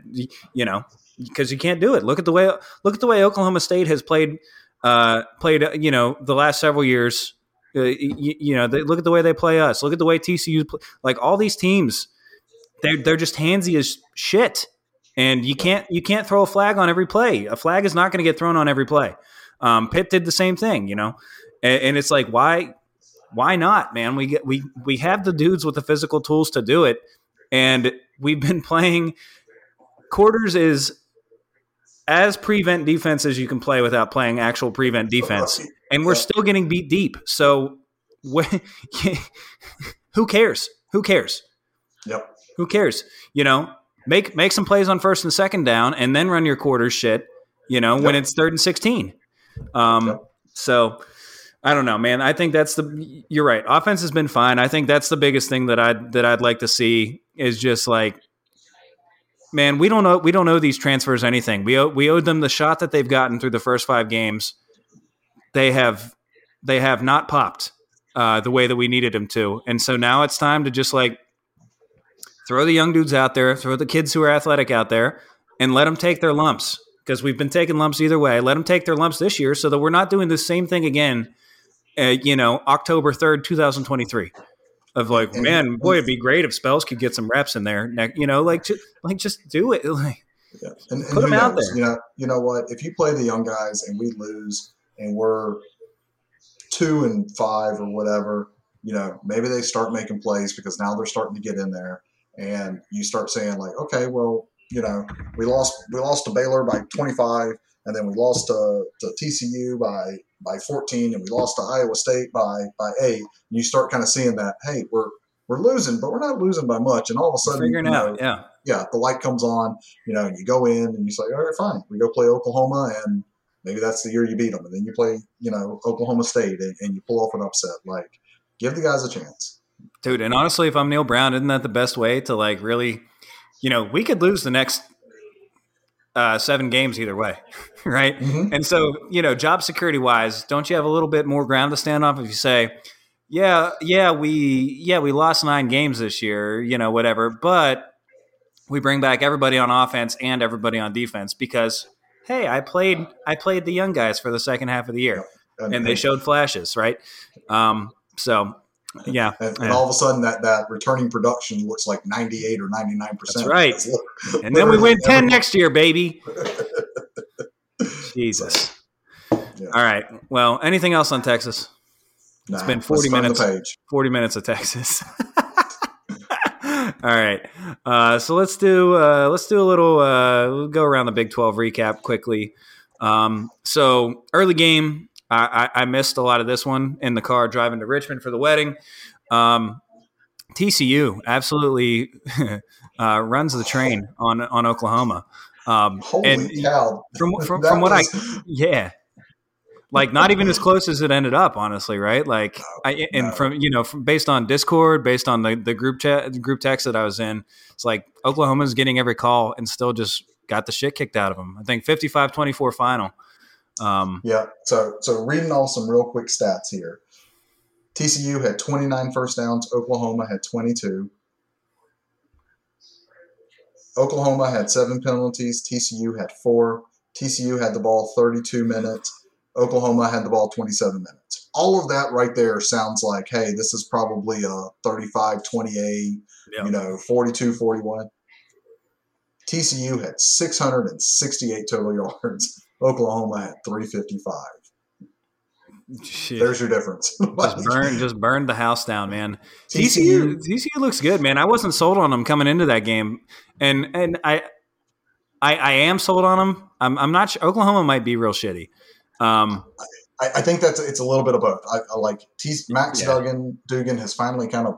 You know, because you can't do it. Look at the way look at the way Oklahoma State has played. Uh, played. uh, You know, the last several years. Uh, you, you know, they, look at the way they play us. Look at the way TCU play. Like all these teams, they're they're just handsy as shit and you can't you can't throw a flag on every play. A flag is not going to get thrown on every play. Um, Pitt did the same thing, you know, and, and it's like why why not, man? We get we we have the dudes with the physical tools to do it, and we've been [laughs] playing quarters is as prevent defense as you can play without playing actual prevent defense, and we're still getting beat deep. So [laughs] wh- who cares? Who cares? Yep. Who cares? You know, make make some plays on first and second down, and then run your quarters shit. You know, when it's third and sixteen. Um, Yep. so I don't know, man. I think that's the. You're right. Offense has been fine. I think that's the biggest thing that I that I'd like to see is just like, man, we don't know we don't owe these transfers anything. We owe, we owed them the shot that they've gotten through the first five games. They have they have not popped uh, the way that we needed them to, and so now it's time to just like throw the young dudes out there, throw the kids who are athletic out there, and let them take their lumps because we've been taking lumps either way. Let them take their lumps this year so that we're not doing the same thing again. Uh, you know, October third, two thousand twenty-three. Of like, man, boy, it'd be great if Spells could get some reps in there. You know, like, just, like just do it. [laughs] Like, Yeah. And, and Put who 'em out there. You know, you know what? If you play the young guys and we lose and we're two and five or whatever, you know, maybe they start making plays because now they're starting to get in there, and you start saying like, okay, well, you know, we lost we lost to Baylor by 25, and then we lost to, to TCU by by 14, and we lost to Iowa State by by eight. And you start kind of seeing that, hey, we're we're losing, but we're not losing by much, and all of a sudden, figuring you know, out, yeah. yeah, the light comes on, you know, and you go in and you say, all right, fine, we go play Oklahoma, and maybe that's the year you beat them, and then you play, you know, Oklahoma State, and, and you pull off an upset. Like, give the guys a chance. Dude, and honestly, if I'm Neal Brown, isn't that the best way to like really, you know, we could lose the next uh, seven games either way, [laughs] right? Mhm. And so, you know, job security wise, don't you have a little bit more ground to stand off if you say, yeah, yeah, we yeah we lost nine games this year, you know, whatever. But we bring back everybody on offense and everybody on defense because hey, I played I played the young guys for the second half of the year, and they showed flashes, right? Um, so yeah, And, and yeah. all of a sudden, that, that returning production looks like 98 or 99 percent. That's right. [laughs] and then we win ten next year, baby. [laughs] Jesus. Yeah. All right. Well, anything else on Texas? It's been 40 minutes. 40 minutes of Texas. [laughs] All right. Uh, so let's do uh, let's do a little uh, we'll go around the Big 12 recap quickly. Um, so early game, I, I, missed a lot of this one in the car driving to Richmond for the wedding. Um, TCU absolutely [laughs] uh, runs the train on on Oklahoma. Um, Holy and cow! from [laughs] from, from what I yeah like not even as close as it ended up honestly right like I, and from you know from based on discord based on the, the group chat group text that i was in it's like oklahoma's getting every call and still just got the shit kicked out of them i think 55-24 final um Yeah. So so reading off some real quick stats here. TCU had 29 first downs. Oklahoma had 22. Oklahoma had seven penalties. TCU had four. TCU had the ball 32 minutes. Oklahoma had the ball 27 minutes. All of that right there sounds like, hey, this is probably a 35 28, Yeah. you know, 42 41. TCU had 668 total [laughs] yards. Oklahoma at 355. shit. There's your difference. [laughs] just burn just burned the house down man TCU TCU looks good, man. I wasn't sold on them coming into that game, and and I I, I am sold on them. I'm, I'm not sure. Oklahoma might be real shitty. Um, I, I think that's it's a little bit of both. I, I like T, Max Yeah. Duggan Dugan has finally kind of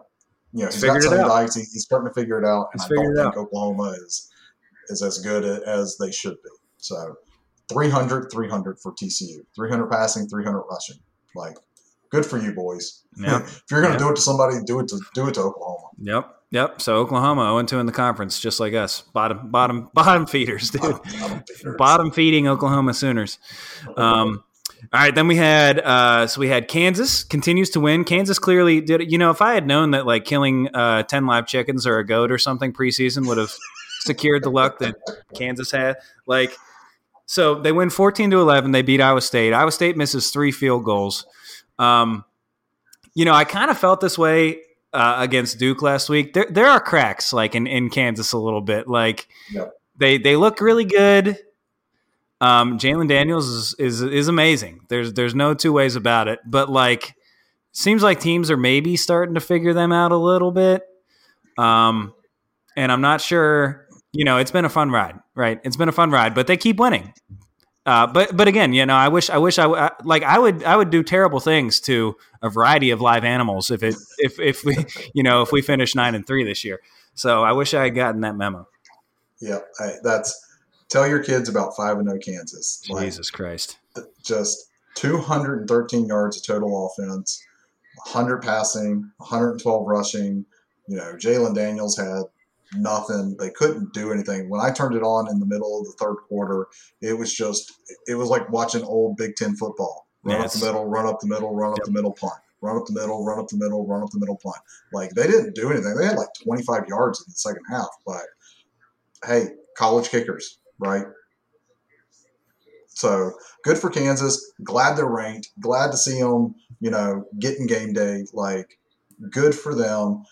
you know he's Figured got some it out. guys. He, he's starting to figure it out, and He's I don't think Oklahoma is is as good as they should be. So 300, 300 for TCU, 300 passing, 300 rushing. Like good for you boys. [laughs] Yeah. if you're going to do it to somebody, do it to do it to Oklahoma. Yep. Yep. So Oklahoma 0 2 in the conference, just like us. Bottom, bottom, [laughs] bottom feeders, dude. Bottom feeders. bottom feeding Oklahoma Sooners. Um, all right, then we had uh, so we had Kansas continues to win. Kansas clearly did. You know, if I had known that like killing uh, ten live chickens or a goat or something preseason would have secured the luck that Kansas had, like, so they win fourteen to eleven. They beat Iowa State. Iowa State misses three field goals. Um, you know, I kind of felt this way uh, against Duke last week. There, there are cracks like in, in Kansas a little bit. Like Yep. they they look really good. Um, Jalon Daniels is, is is amazing. There's there's no two ways about it. But like, seems like teams are maybe starting to figure them out a little bit. Um, and I'm not sure. You know, it's been a fun ride, right? It's been a fun ride, but they keep winning. Uh, but but again, you know, I wish I wish I like I would I would do terrible things to a variety of live animals if it if if we [laughs] you know if we finish nine and three this year. So I wish I had gotten that memo. Yeah, I, that's tell your kids about five and no Kansas. Like, Jesus Christ. just 213 yards of total offense, 100 passing, 112 rushing. You know, Jalon Daniels had nothing. They couldn't do anything. When I turned it on in the middle of the third quarter, it was just, it was like watching old Big Ten football. Run Yes. up the middle, run up the middle, run up Yep. the middle, punt. Run up the middle, run up the middle, run up the middle, punt. Like they didn't do anything. They had like 25 yards in the second half, but hey, college kickers, right? So good for Kansas. Glad they're ranked. Glad to see them, you know, getting game day. Like, good for them.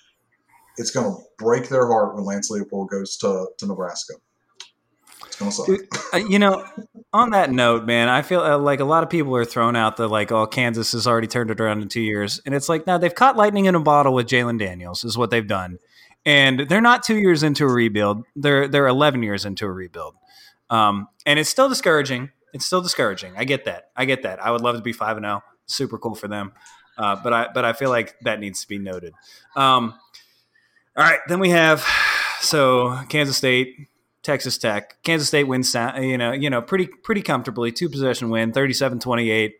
It's going to break their heart when Lance Leipold goes to, to Nebraska. It's going to suck. Uh, you know, on that note, man, I feel uh, like a lot of people are thrown out the like, oh, Kansas has already turned it around in two years, and it's like, no, they've caught lightning in a bottle with Jalon Daniels, is what they've done, and they're not two years into a rebuild; they're they're eleven years into a rebuild, um, and it's still discouraging. It's still discouraging. I get that. I get that. I would love to be five and zero. Super cool for them, uh, but I but I feel like that needs to be noted. Um, all right, then we have so Kansas State Texas Tech. Kansas State wins, you know, you know, pretty pretty comfortably, two possession win, 37-28.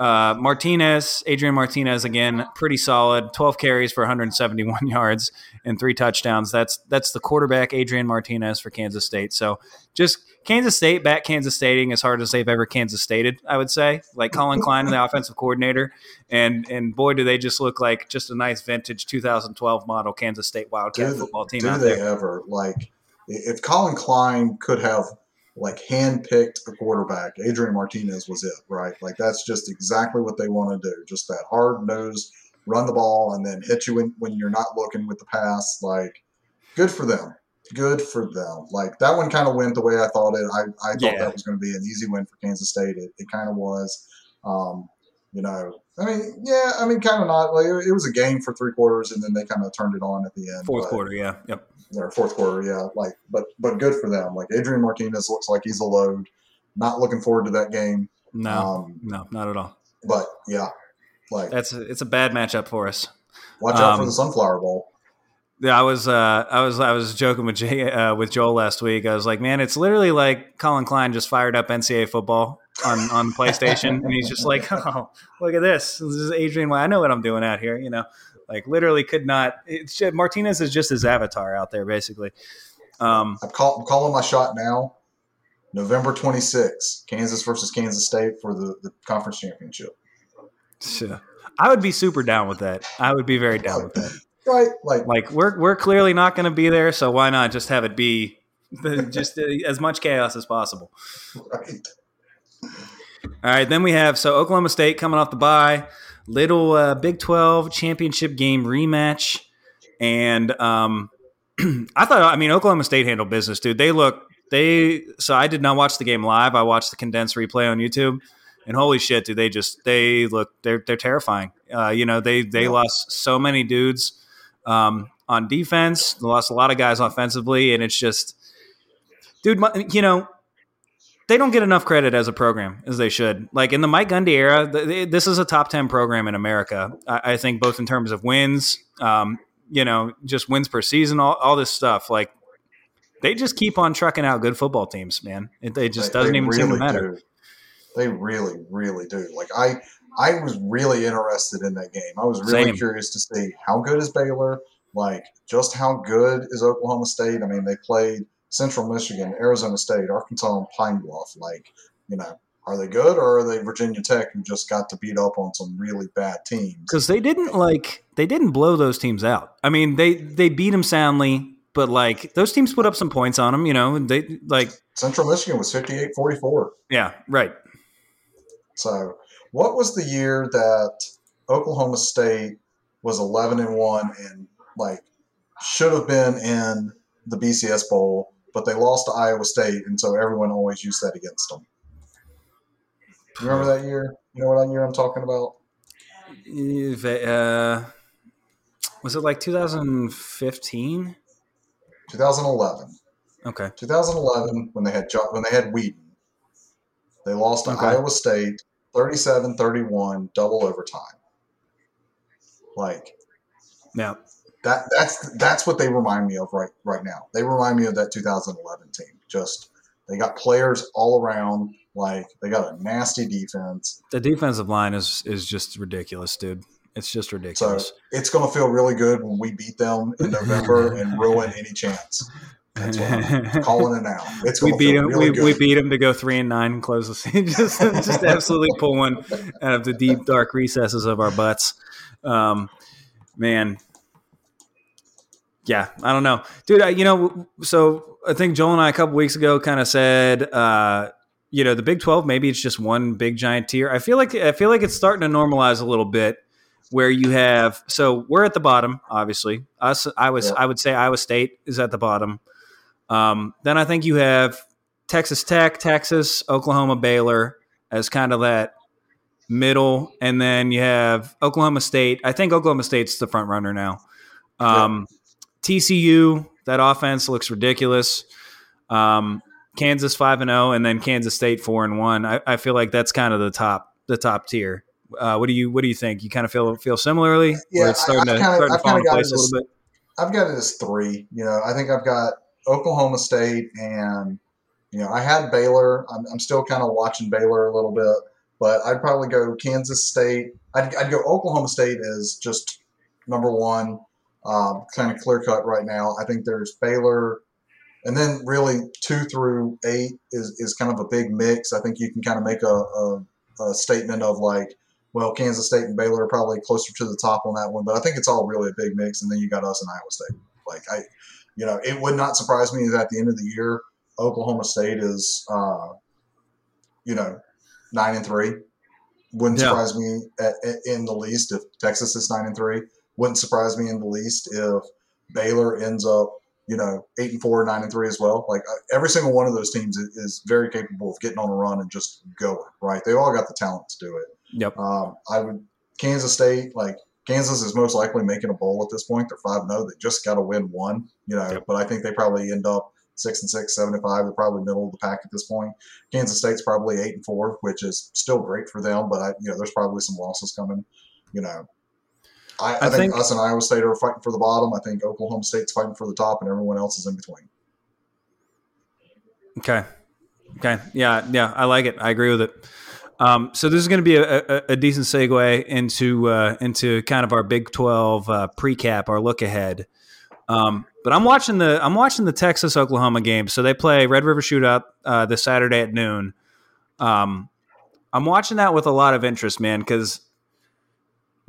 Uh, Martinez, Adrian Martinez again, pretty solid. 12 carries for 171 [laughs] yards and three touchdowns. That's that's the quarterback Adrian Martinez for Kansas State. So just Kansas State back Kansas Stating as hard as they've ever Kansas Stated, I would say. Like Collin Klein, the [laughs] offensive coordinator, and and boy, do they just look like just a nice vintage 2012 model Kansas State Wildcat do, football team do they there. ever like if Collin Klein could have like handpicked a quarterback, Adrian Martinez was it, right? Like that's just exactly what they want to do. Just that hard nosed, run the ball and then hit you when, when you're not looking with the pass. Like good for them. Good for them. Like that one kind of went the way I thought it. I, I thought Yeah. that was going to be an easy win for Kansas State. It, it kind of was. Um, you know, I mean, yeah, I mean, kind of not. Like it was a game for three quarters, and then they kind of turned it on at the end. Fourth but- quarter, yeah. Yep. Or fourth quarter, yeah. Like, but but good for them. Like Adrian Martinez looks like he's a load. Not looking forward to that game. No, Um, no, not at all. but yeah, like That's it's a bad matchup for us. watch out for um, the Sunflower Bowl. Yeah, I was, uh, I was, I was joking with Jay, uh, with Joel last week. I was like, man, it's literally like Collin Klein just fired up NCAA football on on PlayStation, and he's just like, [laughs] oh, look at this. This is Adrian. I know what I'm doing out here. You know, like literally could not. It's just, Martinez is just his avatar out there, basically. Um, I'm, call, I'm calling my shot now. November 26th, Kansas versus Kansas State for the, the conference championship. so I would be super down with that. I would be very down with that. [laughs] Right? Like, Like we're we're clearly not going to be there, so why not just have it be just uh, as much chaos as possible. right. All right, then we have so Oklahoma State coming off the bye, little uh, Big Twelve championship game rematch, and um, [clears throat] I thought I mean Oklahoma State handled business, dude. They look they so I did not watch the game live. I watched the condensed replay on YouTube, and holy shit, dude, they just they look they're they're terrifying. Uh, you know they they Yeah. lost so many dudes um, on defense, they lost a lot of guys offensively, and it's just dude, my- you know they don't get enough credit as a program as they should. Like in the Mike Gundy era, th- th- this is a top ten program in America. I, I think both in terms of wins, um, you know, just wins per season, all, all this stuff. Like they just keep on trucking out good football teams, man. It, it just They- doesn't they even seem to matter. do. They really, really do. Like I, I was really interested in that game. I was really Same. curious to see how good is Baylor. Like just how good is Oklahoma State? I mean, they played Central Michigan, Arizona State, Arkansas, and Pine Bluff. Like, you know, are they good or are they Virginia Tech who just got to beat up on some really bad teams? because they didn't like they didn't blow those teams out. I mean, they they beat them soundly, but like those teams put up some points on them. You know, and they like Central Michigan was 58-44. yeah, right. So, what was the year that Oklahoma State was 11 and 1 and like should have been in the BCS Bowl, but they lost to Iowa State, and so everyone always used that against them? You remember that year? You know what year I'm talking about? Uh, was it like 2015? 2011. Okay. 2011 when they had when they had Weeden. They lost to Okay. Iowa State 37-31 double overtime. Like Yeah. That that's that's what they remind me of right right now. They remind me of that 2011 team. Just they got players all around. Like they got a nasty defense. The defensive line is is just ridiculous, dude. It's just ridiculous. So it's going to feel really good when we beat them in November and ruin [laughs] any chance. That's what I'm calling it now. It's we beat them. really we, we beat them to go three and nine and close the season. [laughs] just, just absolutely pull one out of the deep dark recesses of our butts. Um, man, yeah, I don't know, dude. I, you know, so I think Joel and I a couple weeks ago kind of said, uh, you know, the Big Twelve maybe it's just one big giant tier. I feel like I feel like it's starting to normalize a little bit. Where you have so we're at the bottom, obviously. Us, I was, Yeah. I would say Iowa State is at the bottom. Um, then I think you have Texas Tech, Texas, Oklahoma, Baylor as kind of that middle, and then you have Oklahoma State. I think Oklahoma State's the front runner now. Um, TCU, that offense looks ridiculous. Um, Kansas five and zero, and then Kansas State four and one. I, feel like that's kind of the top the top tier. Uh, what do you what do you think? You kind of feel feel similarly? Yeah, it's starting I, I've to, kinda, starting I've to fall into place this, a little bit. I've got it as three. You know, I think I've got Oklahoma State and you know I had Baylor. I'm, I'm still kind of watching Baylor a little bit. but I'd probably go Kansas State. I'd, I'd go Oklahoma State as just number one, um, kind of clear cut right now. I think there's Baylor, and then really two through eight is, is kind of a big mix. I think you can kind of make a, a, a statement of like, well, Kansas State and Baylor are probably closer to the top on that one, but I think it's all really a big mix. And then you got us and Iowa State. Like I, you know, it would not surprise me that at the end of the year, Oklahoma State is, uh, you know, nine and three. Wouldn't Yeah. surprise me at, at- in the least if Texas is nine and three. Wouldn't surprise me in the least if Baylor ends up, you know, eight and four, nine and three as well. Like uh, every single one of those teams is, is very capable of getting on a run and just going. Right? They all got the talent to do it. Yep. Um, I would Kansas State like Kansas is most likely making a bowl at this point. They're five zero. They just got to win one, you know. Yep. But I think they probably end up six and six, seven and five. They're probably middle of the pack at this point. Kansas State's probably eight and four, which is still great for them. But I, you know, there's probably some losses coming. You know, I, I, I think, think- us and Iowa State are fighting for the bottom. I think Oklahoma State's fighting for the top, and everyone else is in between. Okay. Okay. Yeah. Yeah. I like it. I agree with it. Um, so this is going to be a, a, a decent segue into uh, into kind of our Big Twelve uh, precap, our look ahead. Um, but I'm watching the I'm watching the Texas Oklahoma game. So they play Red River Shootout uh, this Saturday at noon. Um, I'm watching that with a lot of interest, man, because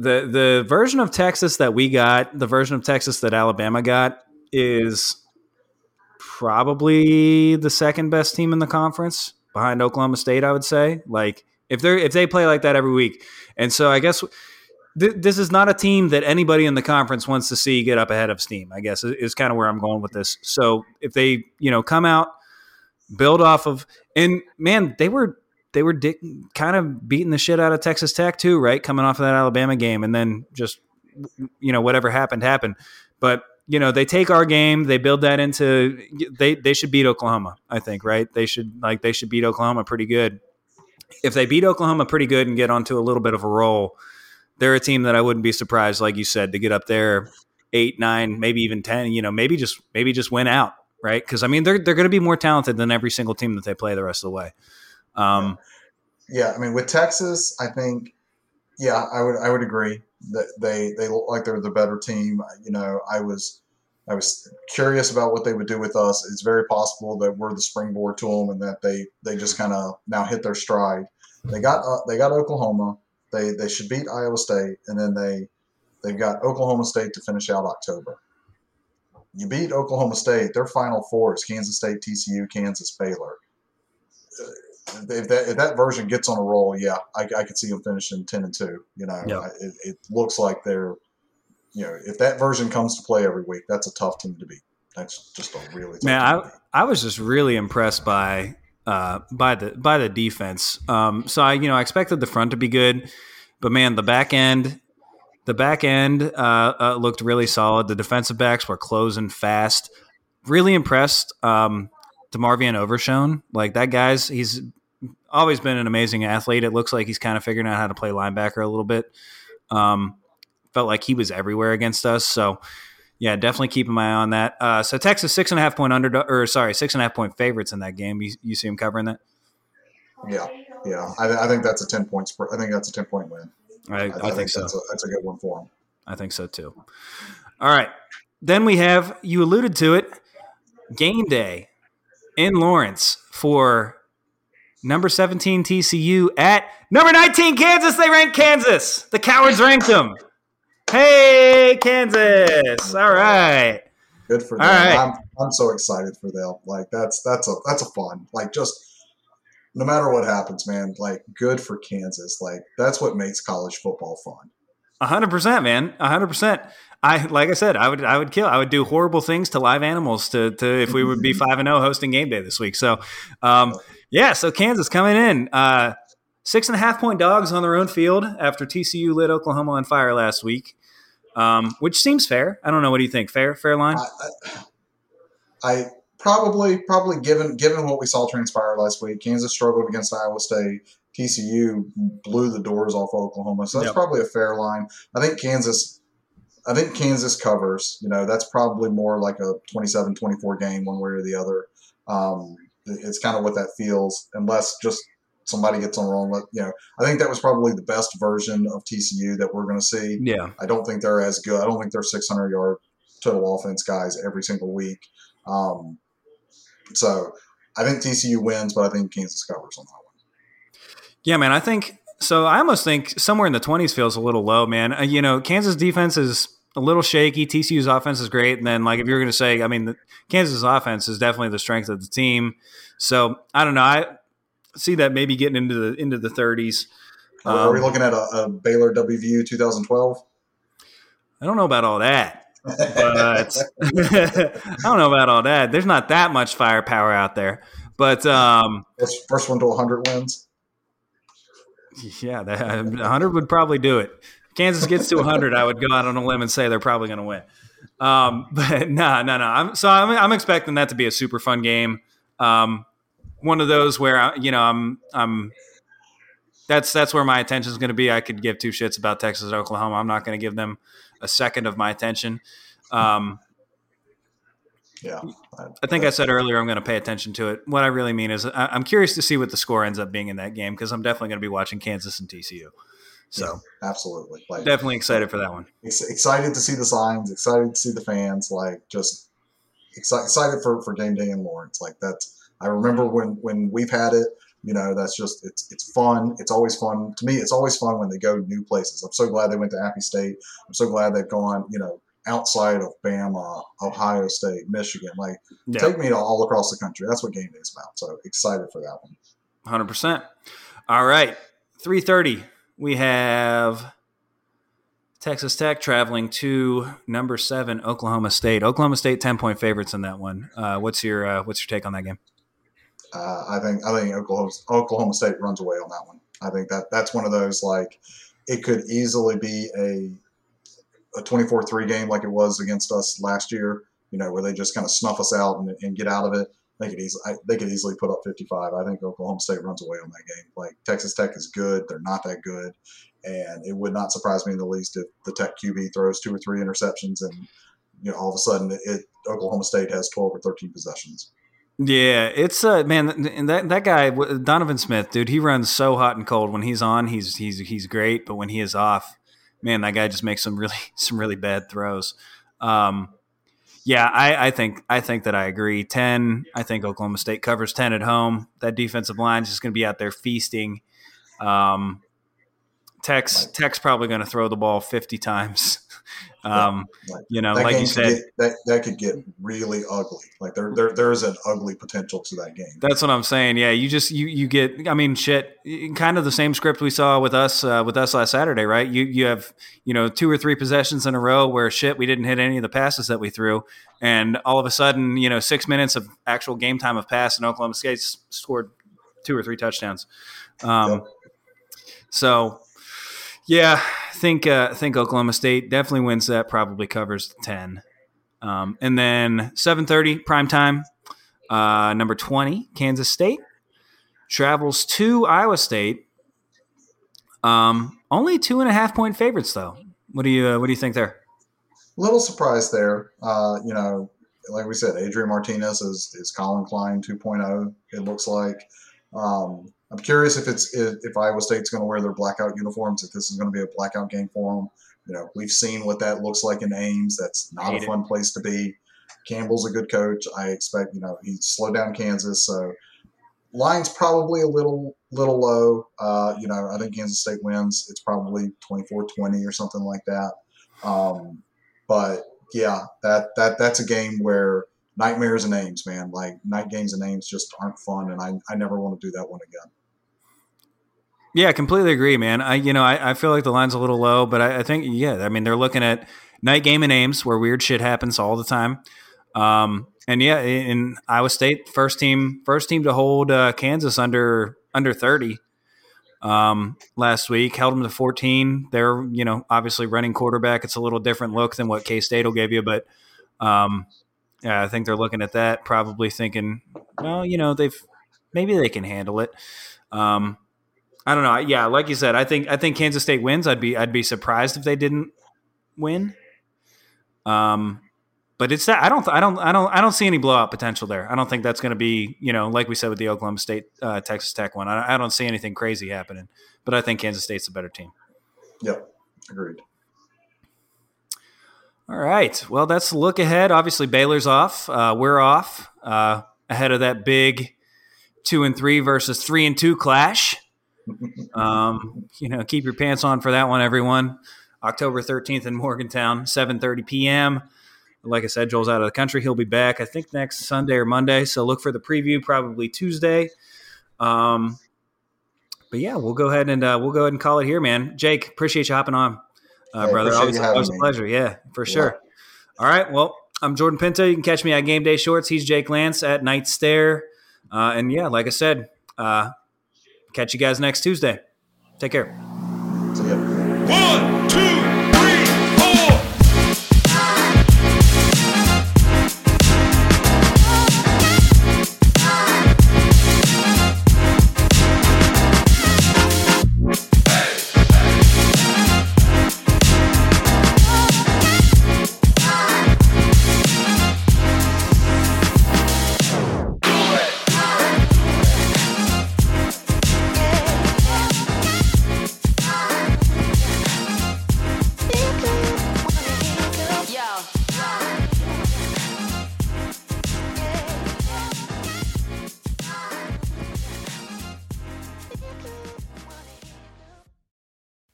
the the version of Texas that we got, the version of Texas that Alabama got, is probably the second best team in the conference behind Oklahoma State. I would say, like if they if they play like that every week, and so I guess th- this is not a team that anybody in the conference wants to see get up ahead of steam. I guess is, is kind of where I'm going with this. So if they you know come out, build off of, and man, they were they were kind of beating the shit out of Texas Tech too, right? Coming off of that Alabama game, and then just you know whatever happened happened. But you know they take our game, they build that into they they should beat Oklahoma. I think right. They should like they should beat Oklahoma pretty good. If they beat Oklahoma pretty good and get onto a little bit of a roll, they're a team that I wouldn't be surprised, like you said, to get up there eight, nine, maybe even ten. You know, maybe just maybe just win out, right? Because I mean they're they're going to be more talented than every single team that they play the rest of the way. Um, Yeah, I mean, with Texas, I think, yeah, I would I would agree that they they look like they're the better team. You know, I was I was curious about what they would do with us. It's very possible that we're the springboard to them, and that they they just kind of now hit their stride. They got uh, they got Oklahoma. They they should beat Iowa State, and then they they've got Oklahoma State to finish out October. You beat Oklahoma State. Their final four is Kansas State, TCU, Kansas, Baylor if that if that version gets on a roll, yeah, I, I could see them finishing ten and two. You know, Yeah. It, it looks like they're, you know, if that version comes to play every week, that's a tough team to beat. That's just a really tough Man, team I. I was just really impressed by uh, by the by the defense. Um, so I you know I expected the front to be good, but man, the back end the back end uh, uh, looked really solid. The defensive backs were closing fast. Really impressed. Um, DeMarvion Overshown, like that guy's he's always been an amazing athlete. It looks like he's kind of figuring out how to play linebacker a little bit. Um, felt like he was everywhere against us. So yeah, definitely keep my eye on that. Uh, so Texas six and a half point under, or sorry, six and a half point favorites in that game. You, you see him covering that? Yeah, yeah. I, I think that's a ten point. I think that's a ten point win. I, I, think, so. That's a, that's a good one for them. I think so too. All right, then we have you alluded to it, game day in Lawrence for number seventeen TCU at number nineteen Kansas. They rank Kansas. The cowards ranked them. Hey, Kansas! All right. Good for them. All right. I'm, I'm so excited for them. Like that's that's a that's a fun. Like just no matter what happens, man. Like good for Kansas. Like that's what makes college football fun. A hundred percent, man. A hundred percent. I like I said, I would I would kill. I would do horrible things to live animals to to if we would be [laughs] five and zero hosting game day this week. So, um, yeah. So Kansas coming in, uh, six and a half point dogs on their own field after TCU lit Oklahoma on fire last week, um, which seems fair. I don't know. What do you think? Fair, fair line. I, I, I probably probably given given what we saw transpire last week, Kansas struggled against Iowa State. TCU blew the doors off Oklahoma, so that's Yep. probably a fair line. I think Kansas. I think Kansas covers. You know, that's probably more like a 27-24 game, one way or the other. Um, it's kind of what that feels, unless just somebody gets on wrong. But you know, I think that was probably the best version of TCU that we're going to see. Yeah. I don't think they're as good. I don't think they're 600 yard total offense guys every single week. Um, so I think TCU wins, but I think Kansas covers on that one. Yeah, man. I think so. I almost think somewhere in the 20s feels a little low, man. Uh, you know, Kansas defense is a little shaky. TCU's offense is great. And then, like, if you're going to say, I mean, the, Kansas offense is definitely the strength of the team. So I don't know. I see that maybe getting into the into the 30s. Are- Are we Um, looking at a, a Baylor WVU 2012? I don't know about all that. but [laughs] I don't know about all that. There's not that much firepower out there. But um, First, first one to 100 wins. yeah, that, 100 would probably do it. Kansas gets to 100, I would go out on a limb and say they're probably going to win. Um, [laughs] but no, no, no. I'm, so I'm, I'm expecting that to be a super fun game. Um, one of those where I, you know I'm I'm that's that's where my attention is going to be. I could give two shits about Texas Oklahoma. I'm not going to give them a second of my attention. Um, Yeah. I think I said earlier I'm going to pay attention to it. What I really mean is I, I'm curious to see what the score ends up being in that game because I'm definitely going to be watching Kansas and TCU. So Absolutely. Like, definitely excited for that one. ex- excited to see the signs, excited to see the fans, like just excited, excited for, for game day in Lawrence. Like that's, I remember when, when we've had it, you know, that's just, it's, it's fun. It's always fun to me. It's always fun when they go new places. I'm so glad they went to Appy State. I'm so glad they've gone, you know, outside of Bama, Ohio State, Michigan, like Yeah, take me to all across the country. That's what game day is about. So excited for that one. hundred percent. All right, three thirty. We have Texas Tech traveling to number seven Oklahoma State. Oklahoma State ten point favorites in that one. Uh, what's your uh, what's your take on that game? Uh, I think I think Oklahoma Oklahoma State runs away on that one. I think that that's one of those like it could easily be a a 24-3 game like it was against us last year. You know, where they just kind of snuff us out and, and get out of it. They could easily they could easily put up 55. I think Oklahoma State runs away on that game. Like Texas Tech is good, they're not that good, and it would not surprise me in the least if the Tech QB throws two or three interceptions and you know all of a sudden it Oklahoma State has 12 or 13 possessions. Yeah, it's uh man, and that that guy Donovan Smith, dude, he runs so hot and cold. When he's on, he's he's he's great, but when he is off, man, that guy just makes some really [laughs] some really bad throws. Um, yeah, I, I think I think that I agree. Ten, I think Oklahoma State covers ten at home. That defensive line is just going to be out there feasting. Um, Tex Tech's probably going to throw the ball fifty [laughs] times. Um, Like, you know, that like you said, get, that that could get really ugly. Like there there there is an ugly potential to that game. That's what I'm saying. Yeah, you just you you get. I mean, shit. Kind of the same script we saw with us uh, with us last Saturday, right? You you have you know two or three possessions in a row where shit we didn't hit any of the passes that we threw, and all of a sudden you know six minutes of actual game time of pass, and Oklahoma State scored two or three touchdowns. Um, Yep. So yeah, I think uh, think Oklahoma State definitely wins that. Probably covers ten, um, and then seven thirty prime time. Uh, number 20, Kansas State, travels to Iowa State. Um, only two and a half point favorites, though. What do you uh, What do you think there? little surprise there. Uh, you know, like we said, Adrian Martinez is, is Collin Klein 2.0. It looks like. Um, I'm curious if it's if, if Iowa State's going to wear their blackout uniforms. If this is going to be a blackout game for them. You know, we've seen what that looks like in Ames. That's not Hate a it. fun place to be. Campbell's a good coach. I expect you know he slowed down Kansas, so line's probably a little little low. Uh, you know, I think Kansas State wins. It's probably 24-20 or something like that. Um, but yeah, that that that's a game where nightmares and names, man. Like night games and names just aren't fun, and I I never want to do that one again. Yeah, completely agree, man. I you know I, I feel like the line's a little low, but I, I think yeah, I mean they're looking at night game and Ames where weird shit happens all the time. Um, and yeah, in Iowa State, first team first team to hold uh, Kansas under under thirty um, last week, held them to fourteen. They're you know obviously running quarterback. It's a little different look than what K State will give you, but um, yeah, I think they're looking at that, probably thinking, well, you know they've maybe they can handle it. Um, I don't know. Yeah, like you said, I think I think Kansas State wins. I'd be I'd be surprised if they didn't win. Um, but it's that I don't I don't I don't I don't see any blowout potential there. I don't think that's going to be you know like we said with the Oklahoma State uh, Texas Tech one. I, I don't see anything crazy happening, but I think Kansas State's a better team. Yep, agreed. All right. Well, that's the look ahead. Obviously, Baylor's off. Uh, we're off uh, ahead of that big two and three versus three and two clash. Um, you know, keep your pants on for that one, everyone. October 13th in Morgantown, 7:30 p.m. Like I said, Joel's out of the country. He'll be back, I think, next Sunday or Monday. So look for the preview, probably Tuesday. Um, but yeah, we'll go ahead and uh, we'll go ahead and call it here, man. Jake, appreciate you hopping on, uh, Hey, brother. Always, always a pleasure. Yeah, for Yeah. sure. All right. Well, I'm Jordan Pinto. You can catch me at Game Day Shorts. He's Jake Lantz at Night Stare. Uh, and yeah, like I said, uh, catch you guys next Tuesday. Take care. So, yeah. One, two,